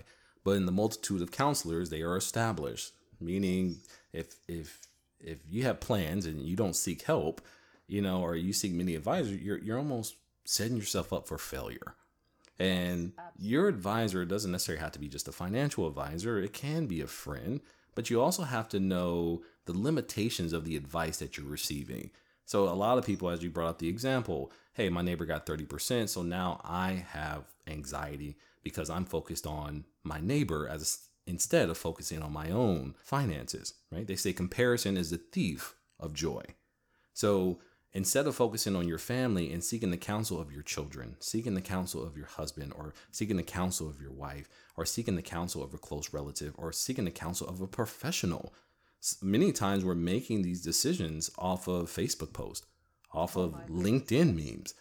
But in the multitude of counselors, they are established. Meaning, if if if you have plans and you don't seek help, you know, or you seek many advisors, you're you're almost setting yourself up for failure. And your advisor doesn't necessarily have to be just a financial advisor, it can be a friend, but you also have to know the limitations of the advice that you're receiving. So, a lot of people, as you brought up the example, hey, my neighbor got 30%, so now I have anxiety because I'm focused on my neighbor as instead of focusing on my own finances, right? They say comparison is the thief of joy. So, instead of focusing on your family and seeking the counsel of your children, seeking the counsel of your husband, or seeking the counsel of your wife, or seeking the counsel of a close relative, or seeking the counsel of a professional, many times we're making these decisions off of Facebook posts, off oh of LinkedIn memes.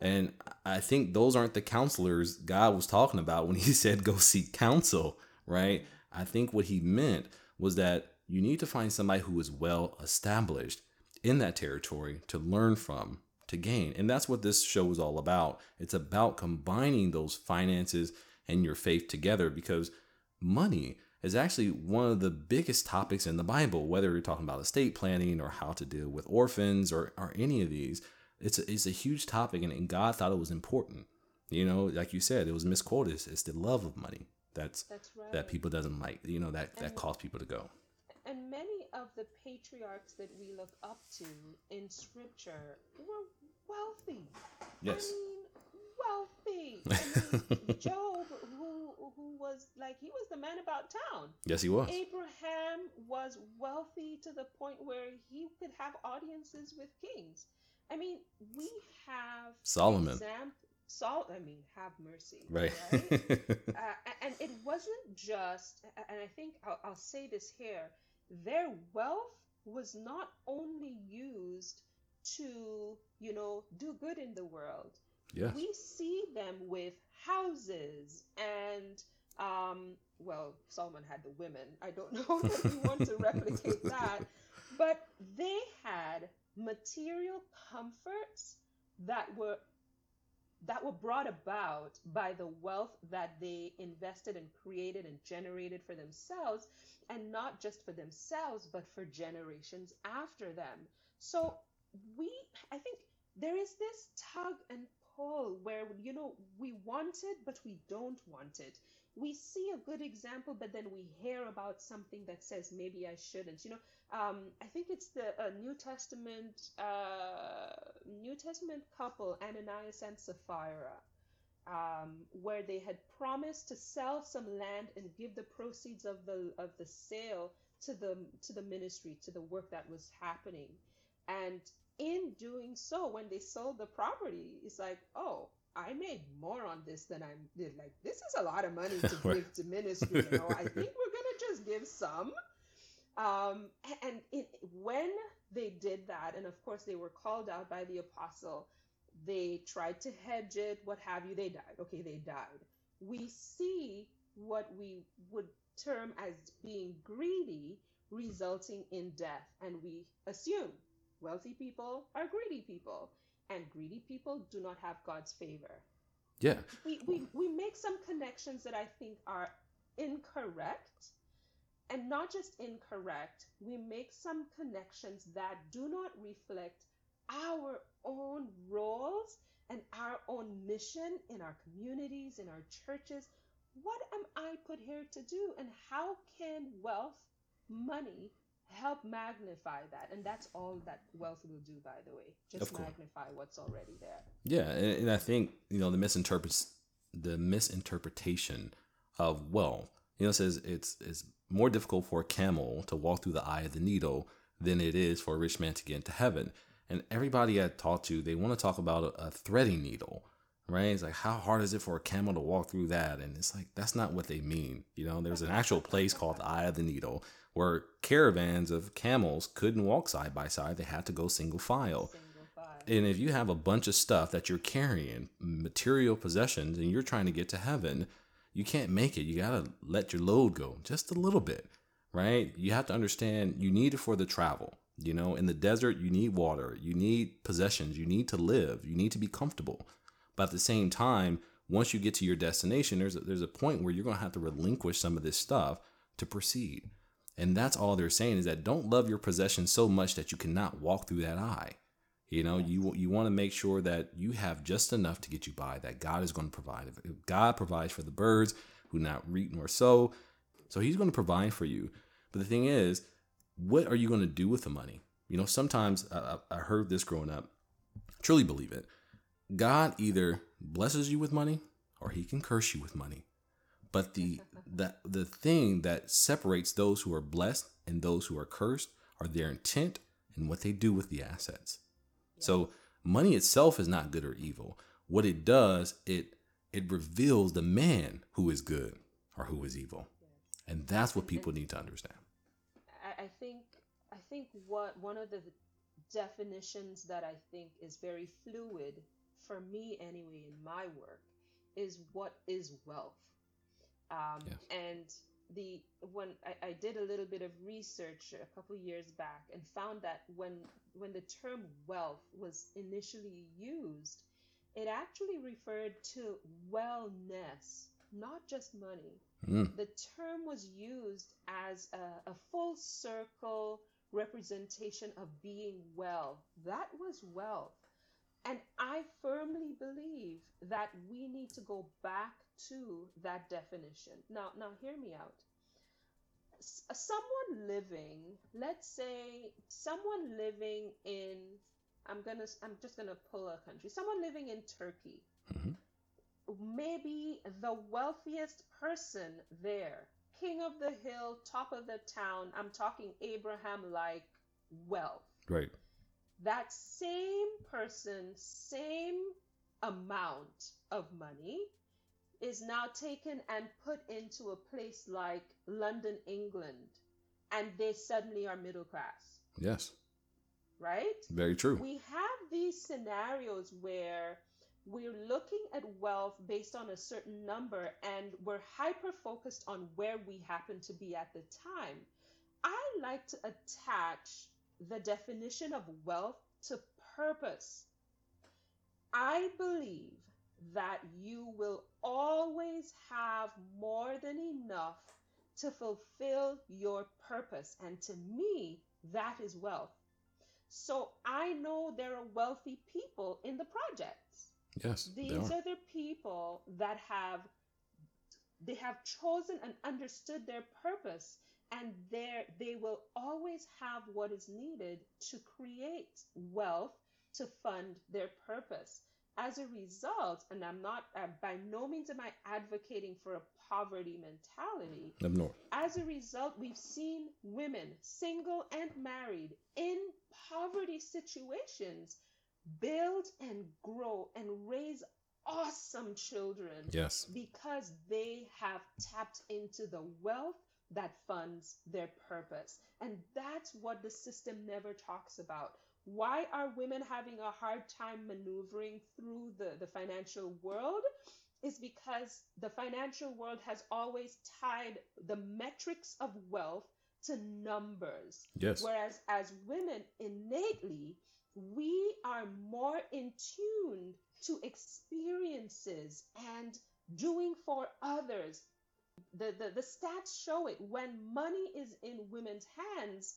And I think those aren't the counselors God was talking about when he said go seek counsel, right? I think what he meant was that you need to find somebody who is well established in that territory to learn from, to gain. And that's what this show is all about. It's about combining those finances and your faith together because money is actually one of the biggest topics in the Bible, whether you're talking about estate planning or how to deal with orphans or, or any of these. It's a, it's a huge topic, and, and God thought it was important. You know, like you said, it was misquoted. It's, it's the love of money that's, That's right. that people doesn't like. You know, that that And- cause people to go. and many of the patriarchs that we look up to in scripture were wealthy. Yes. I mean, wealthy. I mean, Job, who who was like he was the man about town. Yes, he was. Abraham was wealthy to the point where he could have audiences with kings. I mean, we have Solomon. Exam- Sol- I mean, have mercy. Right. uh, and it wasn't just, and I think I'll, I'll say this here their wealth was not only used to, you know, do good in the world. Yes. We see them with houses and, um, well, Solomon had the women. I don't know that we want to replicate that, but they had material comforts that were that were brought about by the wealth that they invested and created and generated for themselves and not just for themselves but for generations after them so we i think there is this tug and pull where you know we want it but we don't want it. We see a good example but then we hear about something that says maybe i shouldn't you know? Um, I think it's the uh, New Testament uh, New Testament couple Ananias and Sapphira, um, where they had promised to sell some land and give the proceeds of the of the sale to the to the ministry to the work that was happening, and in doing so, when they sold the property, it's like, oh, I made more on this than I did. Like this is a lot of money to give to ministry. You know, I think we're gonna just give some um, and it, when they did that, and of course they were called out by the apostle, they tried to hedge it, what have you, they died. Okay, they died. We see what we would term as being greedy resulting in death, and we assume wealthy people are greedy people, and greedy people do not have God's favor yeah. we, we, we make some connections that I think are incorrect. And not just incorrect, we make some connections that do not reflect our own roles and our own mission in our communities, in our churches. What am I put here to do? And how can wealth, money, help magnify that? And that's all that wealth will do, by the way. Just magnify what's already there. Yeah, and, and I think you know the misinterprets the misinterpretation of wealth. You know, it says it's it's more difficult for a camel to walk through the eye of the needle than it is for a rich man to get into heaven. And everybody I talk to, they want to talk about a, a threading needle, right? It's like how hard is it for a camel to walk through that? And it's like that's not what they mean. You know, there's an actual place called the eye of the needle where caravans of camels couldn't walk side by side; they had to go single file. Single file. And if you have a bunch of stuff that you're carrying, material possessions, and you're trying to get to heaven, you can't make it. You got to let your load go just a little bit, right? You have to understand you need it for the travel. You know, in the desert, you need water, you need possessions, you need to live, you need to be comfortable. But at the same time, once you get to your destination, there's a, there's a point where you're going to have to relinquish some of this stuff to proceed. And that's all they're saying is that don't love your possessions so much that you cannot walk through that eye. You know, you you want to make sure that you have just enough to get you by. That God is going to provide. If God provides for the birds who not reap nor sow, so He's going to provide for you. But the thing is, what are you going to do with the money? You know, sometimes I I heard this growing up. Truly believe it. God either blesses you with money or He can curse you with money. But the the the thing that separates those who are blessed and those who are cursed are their intent and what they do with the assets. So money itself is not good or evil. What it does, it it reveals the man who is good or who is evil. And that's what people need to understand. I, I think I think what one of the definitions that I think is very fluid for me anyway in my work is what is wealth. Um. And the when I, I did a little bit of research a couple years back and found that when when the term wealth was initially used, it actually referred to wellness, not just money Mm, the term was used as a, a full circle representation of being well. That was wealth. And I firmly believe that we need to go back to that definition. Now, now hear me out. S- Someone living, let's say someone living in I'm going to I'm just going to pull a country. Someone living in Turkey mhm. maybe the wealthiest person there, king of the hill, top of the town. I'm talking Abraham like wealth. Right. That same person, same amount of money is now taken and put into a place like London, England, and they suddenly are middle class, Yes. right? Very true. We have these scenarios where we're looking at wealth based on a certain number and we're hyper focused on where we happen to be at the time. I like to attach the definition of wealth to purpose. I believe that you will always have more than enough to fulfill your purpose. And to me, that is wealth. So I know there are wealthy people in the projects. Yes. These are. are the people that have they have chosen and understood their purpose and there they will always have what is needed to create wealth to fund their purpose. As a result, and I'm not uh, by no means am I advocating for a poverty mentality, as a result, we've seen women, single and married, in poverty situations, build and grow and raise awesome children Yes. because they have tapped into the wealth that funds their purpose. And that's what the system never talks about. Why are women having a hard time maneuvering through the, the financial world? Is because the financial world has always tied the metrics of wealth to numbers. Yes. Whereas as women, innately, we are more in tune to experiences and doing for others. The, the, the stats show it. When money is in women's hands,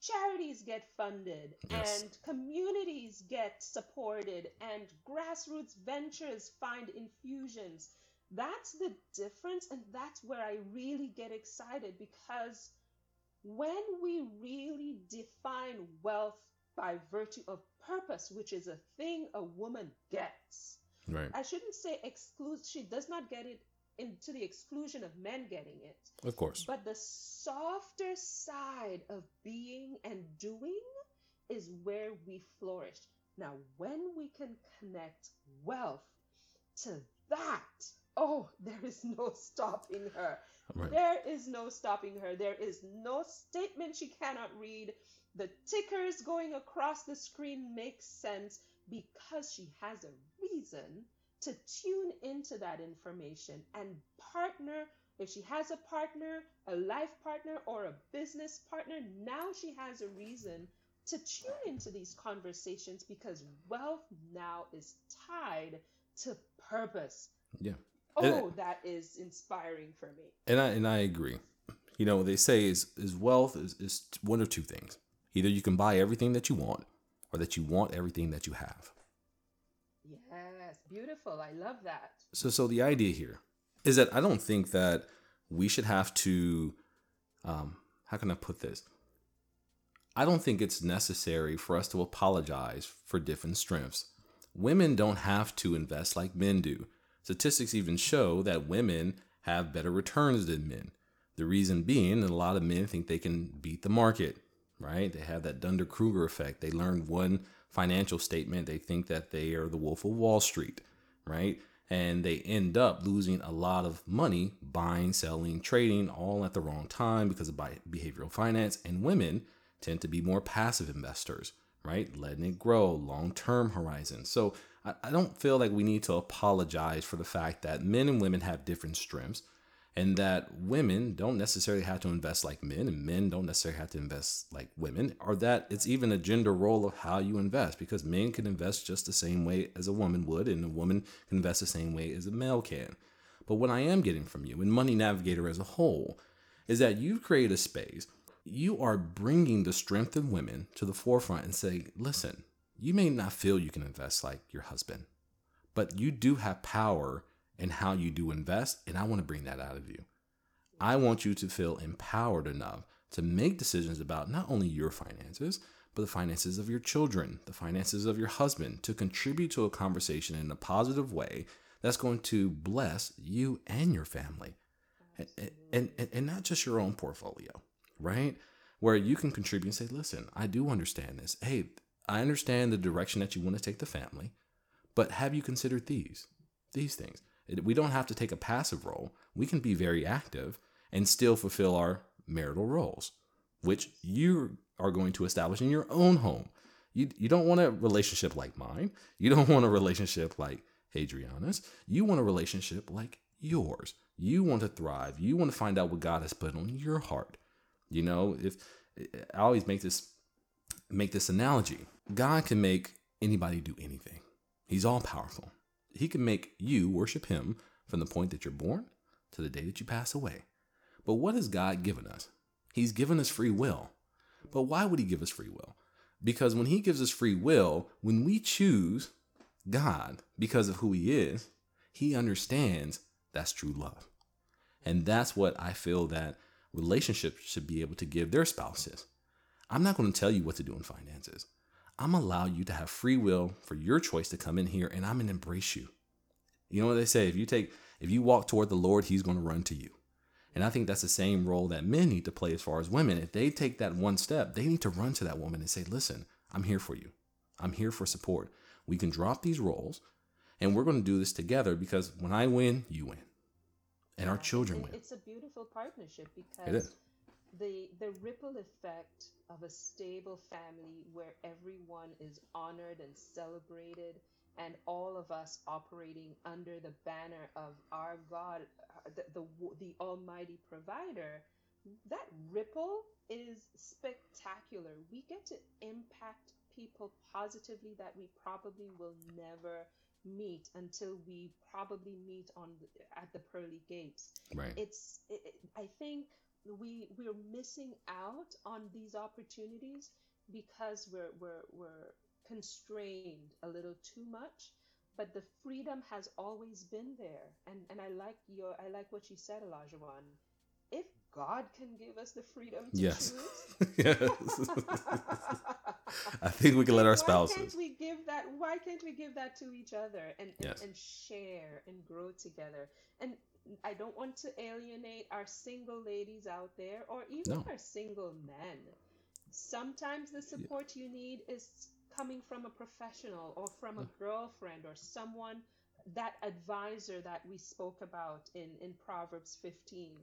charities get funded Yes. and communities get supported and grassroots ventures find infusions. That's the difference, and that's where I really get excited because when we really define wealth by virtue of purpose, which is a thing a woman gets, Right. I shouldn't say exclude, she does not get it into the exclusion of men getting it. Of course. But the softer side of being and doing is where we flourish. Now, when we can connect wealth to that, oh, there is no stopping her. Right. There is no stopping her. There is no statement she cannot read. The tickers going across the screen make sense because she has a reason to tune into that information and partner. If she has a partner, a life partner, or a business partner, now she has a reason to tune into these conversations because wealth now is tied to purpose. Yeah. Oh, And- that is inspiring for me. And I and I agree. You know, they say is is wealth is, is one of two things. Either you can buy everything that you want, or that you want everything that you have. Yes, beautiful. I love that. So, so the idea here is that I don't think that we should have to, um, how can I put this? I don't think it's necessary for us to apologize for different strengths. Women don't have to invest like men do. Statistics even show that women have better returns than men. The reason being that a lot of men think they can beat the market, right? They have that Dunning-Kruger effect. They learn one financial statement, they think that they are the wolf of Wall Street, right? And they end up losing a lot of money buying, selling, trading all at the wrong time because of behavioral finance. And women tend to be more passive investors, right? Letting it grow, long term horizon. So I don't feel like we need to apologize for the fact that men and women have different strengths and that women don't necessarily have to invest like men and men don't necessarily have to invest like women or that it's even a gender role of how you invest because men can invest just the same way as a woman would and a woman can invest the same way as a male can. But what i am getting from you and money navigator as a whole is that you've created a space. You are bringing the strength of women to the forefront and saying listen you may not feel you can invest like your husband but you do have power and how you do invest. And I want to bring that out of you. I want you to feel empowered enough to make decisions about not only your finances, but the finances of your children, the finances of your husband, to contribute to a conversation in a positive way that's going to bless you and your family. And, and, and, not just your own portfolio, right? Where you can contribute and say, listen, I do understand this. Hey, I understand the direction that you want to take the family, but have you considered these? These things. We don't have to take a passive role. We can be very active and still fulfill our marital roles, which you are going to establish in your own home. You, you don't want a relationship like mine. You don't want a relationship like Adriana's. You want a relationship like yours. You want to thrive. You want to find out what God has put on your heart. You know, if I always make this make this analogy, God can make anybody do anything. He's all powerful. He can make you worship him from the point that you're born to the day that you pass away. But what has God given us? He's given us free will. But why would he give us free will? Because when he gives us free will, when we choose God because of who he is, he understands that's true love. And that's what I feel that relationships should be able to give their spouses. I'm not going to tell you what to do in finances. I'm allow you to have free will for your choice to come in here and I'm going to embrace you. You know what they say? If you take, if you walk toward the Lord, he's going to run to you. And I think that's the same role that men need to play as far as women. If they take that one step, they need to run to that woman and say, listen, I'm here for you. I'm here for support. We can drop these roles and we're going to do this together because when I win, you win. And our children win. It's a beautiful partnership because the the ripple effect of a stable family where everyone is honored and celebrated and all of us operating under the banner of our God the the, the almighty provider that ripple is spectacular. We get to impact people positively that we probably will never meet until we probably meet on at the pearly gates. Right. It's it, i think we we're missing out on these opportunities because we're we're we're constrained a little too much. But the freedom has always been there. And and i like your i like what you said elajuwon if god can give us the freedom to yes. choose yes. I think we can let our spouses why can't we give that why can't we give that to each other and and, and share and grow together? And i don't want to alienate our single ladies out there or even No. our single men sometimes the support you need is coming from a professional or from a girlfriend or someone that advisor that we spoke about in in proverbs 15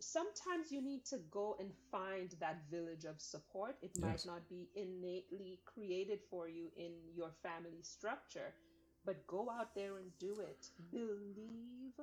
sometimes you need to go and find that village of support. It might not be innately created for you in your family structure, but go out there and do it. Believe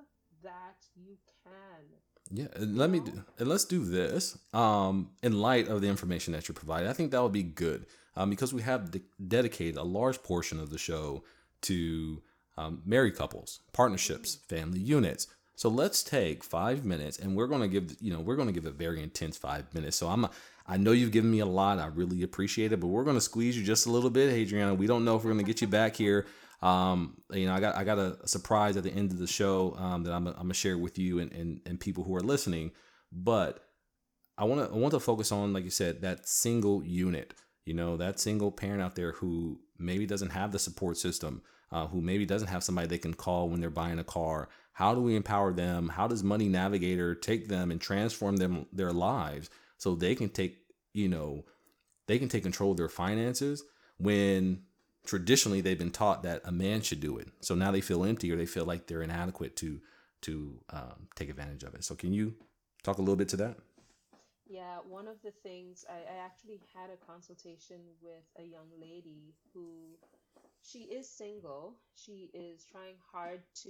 that you can. Yeah, and let me do, and let's do this. Um, in light of the information that you provided, I think that would be good. Um, because we have de- dedicated a large portion of the show to um, married couples, partnerships, family units. So let's take five minutes, and we're gonna give you know we're gonna give a very intense five minutes. So I'm I know you've given me a lot. I really appreciate it, but we're gonna squeeze you just a little bit, Adriana. We don't know if we're gonna get you back here. Um, you know, I got I got a surprise at the end of the show um, that I'm, I'm gonna share with you and, and and people who are listening. But I want to I want to focus on, like you said, that single unit. You know, that single parent out there who maybe doesn't have the support system, uh, who maybe doesn't have somebody they can call when they're buying a car. How do we empower them? How does Money Navigator take them and transform them their lives so they can take you know they can take control of their finances when traditionally they've been taught that a man should do it. So now they feel empty or they feel like they're inadequate to to um, take advantage of it. So can you talk a little bit to that? Yeah, one of the things I, I actually had a consultation with a young lady who she is single. She is trying hard to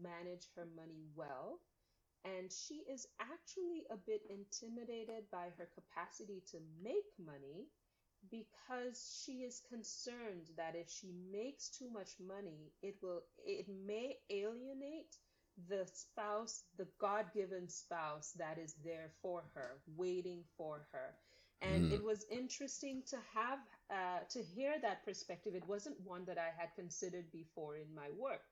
manage her money well. And she is actually a bit intimidated by her capacity to make money because she is concerned that if she makes too much money, it will it may alienate the spouse, the God given spouse that is there for her, waiting for her. And mm. it was interesting to have, uh, to hear that perspective. It wasn't one that I had considered before in my work.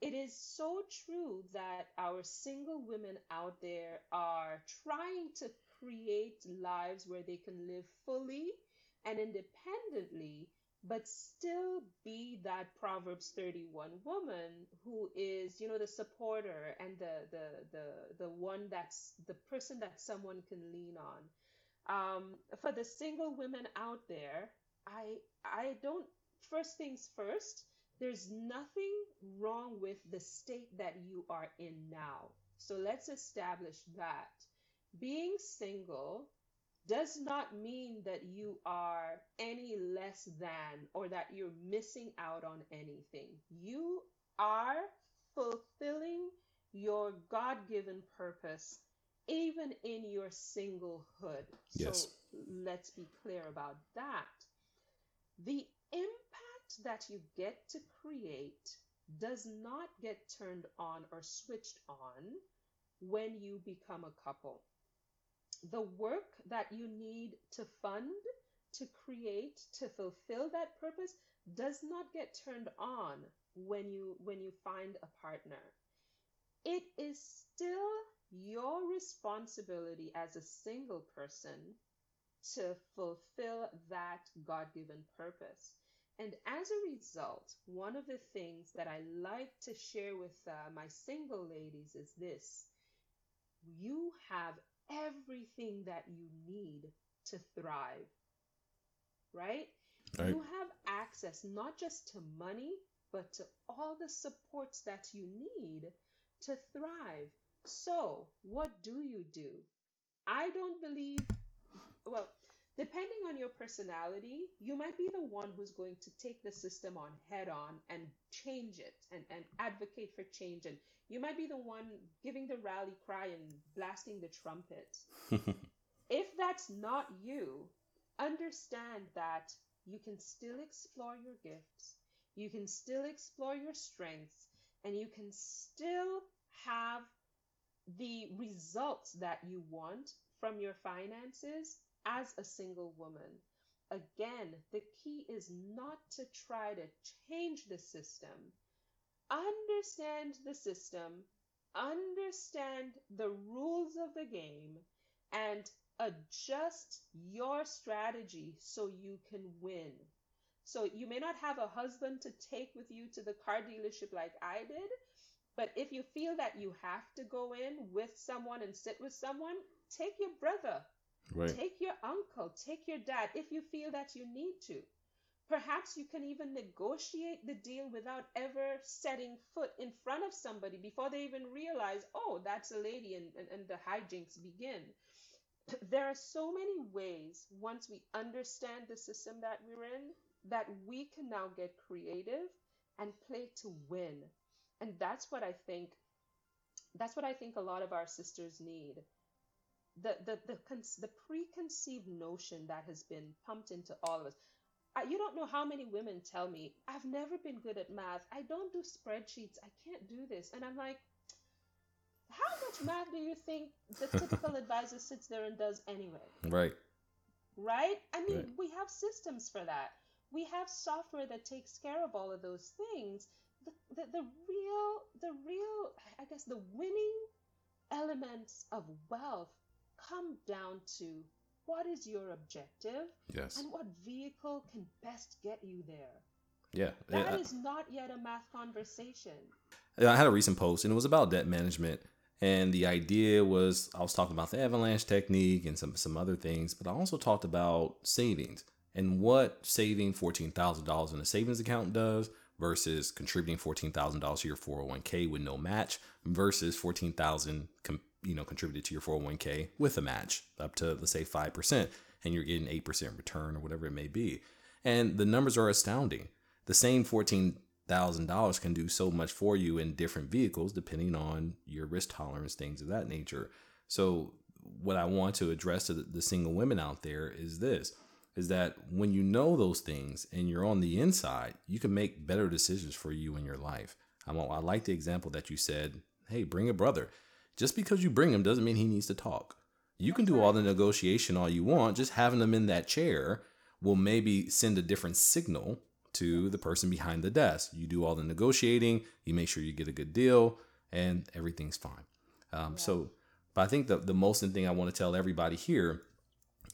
It is so true that our single women out there are trying to create lives where they can live fully and independently but still be that Proverbs 31 woman who is, you know, the supporter and the the the the one that's the person that someone can lean on. Um, for the single women out there, I I don't first things first, there's nothing wrong with the state that you are in now. So let's establish that. Being single does not mean that you are any less than or that you're missing out on anything. You are fulfilling your God given purpose even in your singlehood. Yes. So let's be clear about that. The impact that you get to create does not get turned on or switched on when you become a couple the work that you need to fund, to create, to fulfill that purpose does not get turned on when you when you find a partner. It is still your responsibility as a single person to fulfill that God-given purpose. And as a result, one of the things that I like to share with uh, my single ladies is this. You have everything that you need to thrive. Right? right? You have access not just to money, but to all the supports that you need to thrive. So, what do you do? I don't believe, well, depending on your personality, you might be the one who's going to take the system on head on and change it and, and advocate for change and you might be the one giving the rally cry and blasting the trumpet. if that's not you, understand that you can still explore your gifts, you can still explore your strengths, and you can still have the results that you want from your finances as a single woman. Again, the key is not to try to change the system understand the system, understand the rules of the game, and adjust your strategy so you can win. So you may not have a husband to take with you to the car dealership like I did, but if you feel that you have to go in with someone and sit with someone, take your brother, right. take your uncle, take your dad if you feel that you need to. Perhaps you can even negotiate the deal without ever setting foot in front of somebody before they even realize, oh, that's a lady, and, and, and the hijinks begin. There are so many ways, once we understand the system that we're in, that we can now get creative and play to win. And that's what I think. That's what I think a lot of our sisters need. The, the, the, the preconceived notion that has been pumped into all of us you don't know how many women tell me, I've never been good at math. I don't do spreadsheets. I can't do this. And I'm like, how much math do you think the typical advisor sits there and does anyway? Right. Right? I mean, Right. we have systems for that. We have software that takes care of all of those things. The, the, the real, the real, I guess, the winning elements of wealth come down to what is your objective Yes. and what vehicle can best get you there. Yeah. That Yeah, is not yet a math conversation. I had a recent post and it was about debt management. And the idea was I was talking about the avalanche technique and some, some other things, but I also talked about savings and what saving $14,000 in a savings account does versus contributing $14,000 to your 401k with no match versus 14,000 com- you know contributed to your 401k with a match up to let's say 5% and you're getting 8% return or whatever it may be. And the numbers are astounding. The same $14,000 can do so much for you in different vehicles depending on your risk tolerance, things of that nature. So, what I want to address to the, single women out there is this is that when you know those things and you're on the inside, you can make better decisions for you in your life. I like the example that you said, hey, bring a brother. Just because you bring him doesn't mean he needs to talk. You can do all the negotiation all you want. Just having him in that chair will maybe send a different signal to the person behind the desk. You do all the negotiating, you make sure you get a good deal, and everything's fine. Um, So, but I think the, the most important thing I want to tell everybody here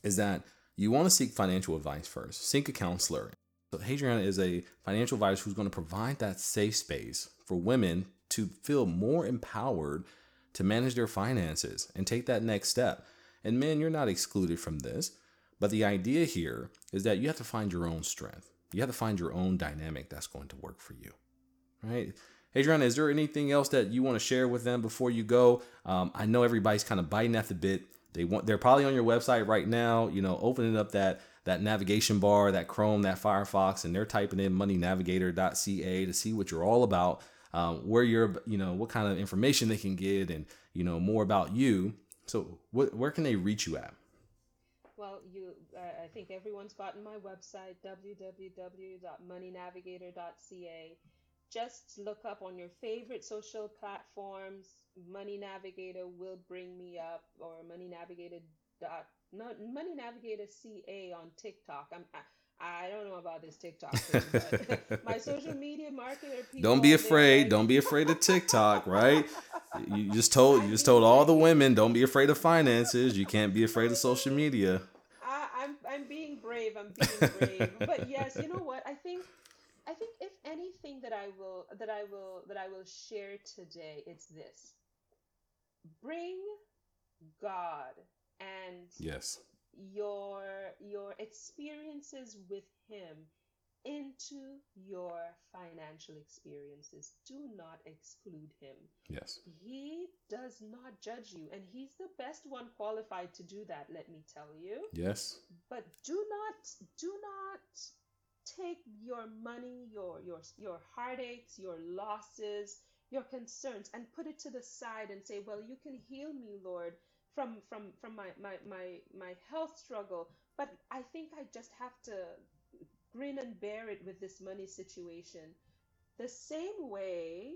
is that you want to seek financial advice first. Seek a counselor. So Adriana is a financial advisor who's going to provide that safe space for women to feel more empowered to manage their finances and take that next step. And men, you're not excluded from this. But the idea here is that you have to find your own strength. You have to find your own dynamic that's going to work for you. Right? Adriana, is there anything else that you want to share with them before you go? Um, I know everybody's kind of biting at the bit. They want they're probably on your website right now, you know, opening up that that navigation bar, that Chrome, that Firefox, and they're typing in moneynavigator.ca to see what you're all about, um, where you're, you know, what kind of information they can get, and you know more about you. So, what, where can they reach you at? Well, you, uh, I think everyone's gotten my website, www.moneynavigator.ca. Just look up on your favorite social platforms. Money Navigator will bring me up, or Money Navigator Money Navigator CA on TikTok. I'm I, I don't know about this TikTok thing, but my social media marketer people. Don't be afraid. Don't be afraid of TikTok, right? You just told you just told all the women, don't be afraid of finances. You can't be afraid of social media. I, I'm I'm being brave. I'm being brave. but yes, you know what? I think I think if anything that I will that I will that I will share today, it's this. Bring God and Yes. Your your experiences with him into your financial experiences. Do not exclude him. Yes. He does not judge you and he's the best one qualified to do that, let me tell you Yes. but do not do not take your money your your your heartaches your losses your concerns and put it to the side and say well you can heal me lord from from from my my my, my health struggle but i think i just have to grin and bear it with this money situation the same way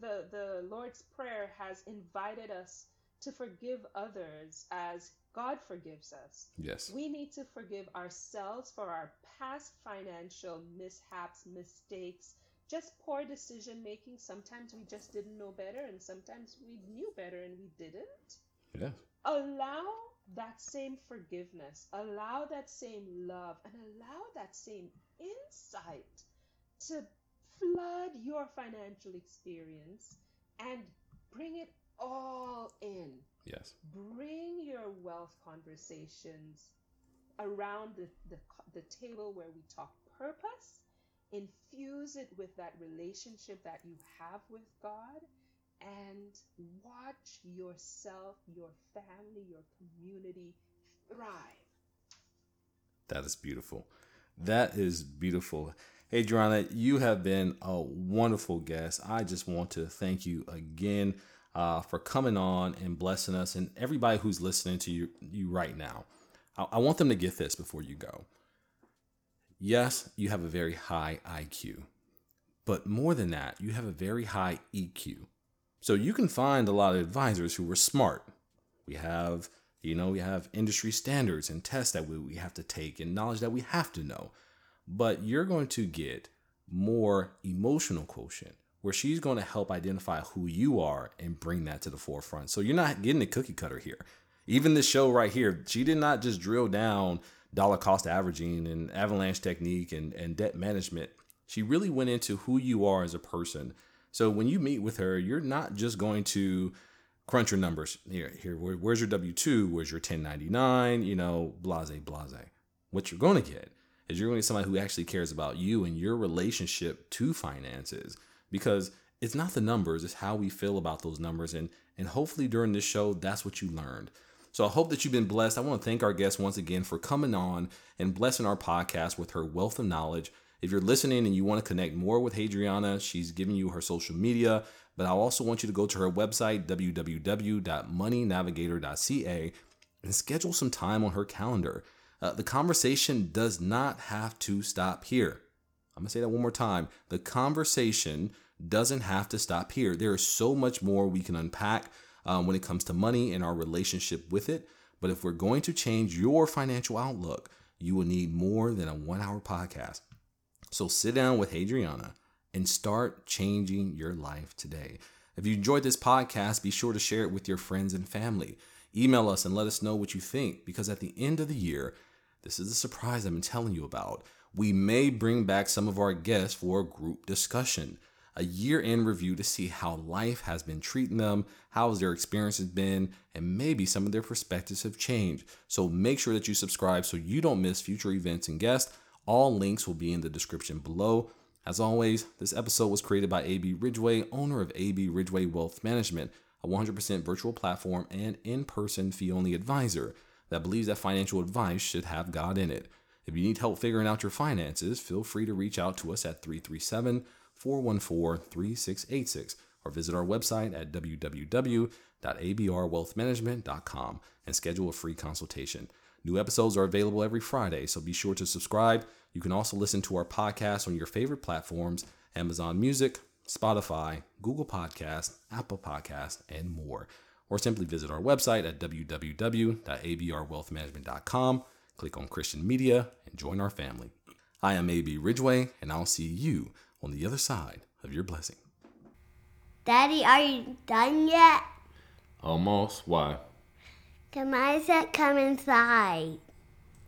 the the lord's prayer has invited us to forgive others as god forgives us Yes. we need to forgive ourselves for our past financial mishaps, mistakes, just poor decision making. Sometimes we just didn't know better, and sometimes we knew better and we didn't. Yes. Allow that same forgiveness, allow that same love, and allow that same insight to flood your financial experience and bring it all in Yes. bring your wealth conversations around the, the, the table where we talk purpose infuse it with that relationship that you have with god and watch yourself your family your community thrive That is beautiful. That is beautiful. Adriana, you have been a wonderful guest. I just want to thank you again uh, for coming on and blessing us and everybody who's listening to you, you right now. I, I want them to get this before you go. Yes, you have a very high IQ, but more than that, you have a very high EQ. So you can find a lot of advisors who are smart. We have, you know, we have industry standards and tests that we, we have to take and knowledge that we have to know. But you're going to get more emotional quotient where she's going to help identify who you are and bring that to the forefront. So you're not getting a cookie cutter here. Even this show right here, she did not just drill down dollar cost averaging and avalanche technique and, and debt management. She really went into who you are as a person. So when you meet with her, you're not just going to crunch your numbers. Here, here, where, where's your W 2? Where's your 1099? You know, blase, blase. What you're going to get is you're going to get somebody who actually cares about you and your relationship to finances because it's not the numbers, it's how we feel about those numbers. And, and hopefully during this show, that's what you learned. So I hope that you've been blessed. I want to thank our guest once again for coming on and blessing our podcast with her wealth of knowledge. If you're listening and you want to connect more with Adriana, she's giving you her social media, but I also want you to go to her website, www.moneynavigator.ca, and schedule some time on her calendar. Uh, the conversation does not have to stop here. I'm going to say that one more time. The conversation doesn't have to stop here. There is so much more we can unpack um, when it comes to money and our relationship with it. But if we're going to change your financial outlook, you will need more than a one hour podcast. So sit down with Adriana and start changing your life today. If you enjoyed this podcast, be sure to share it with your friends and family. Email us and let us know what you think because at the end of the year, this is the surprise I've been telling you about. We may bring back some of our guests for a group discussion, a year end review to see how life has been treating them, how their experience has been, and maybe some of their perspectives have changed. So make sure that you subscribe so you don't miss future events and guests. All links will be in the description below. As always, this episode was created by AB Ridgeway, owner of AB Ridgeway Wealth Management, a 100% virtual platform and in person fee only advisor that believes that financial advice should have God in it. If you need help figuring out your finances, feel free to reach out to us at 337 414 3686 or visit our website at www.abrwealthmanagement.com and schedule a free consultation. New episodes are available every Friday, so be sure to subscribe. You can also listen to our podcast on your favorite platforms Amazon Music, Spotify, Google Podcast, Apple Podcast, and more or simply visit our website at www.abrwealthmanagement.com, click on Christian Media, and join our family. I am AB Ridgeway, and I'll see you on the other side of your blessing. Daddy, are you done yet? Almost. Why? Can I come inside?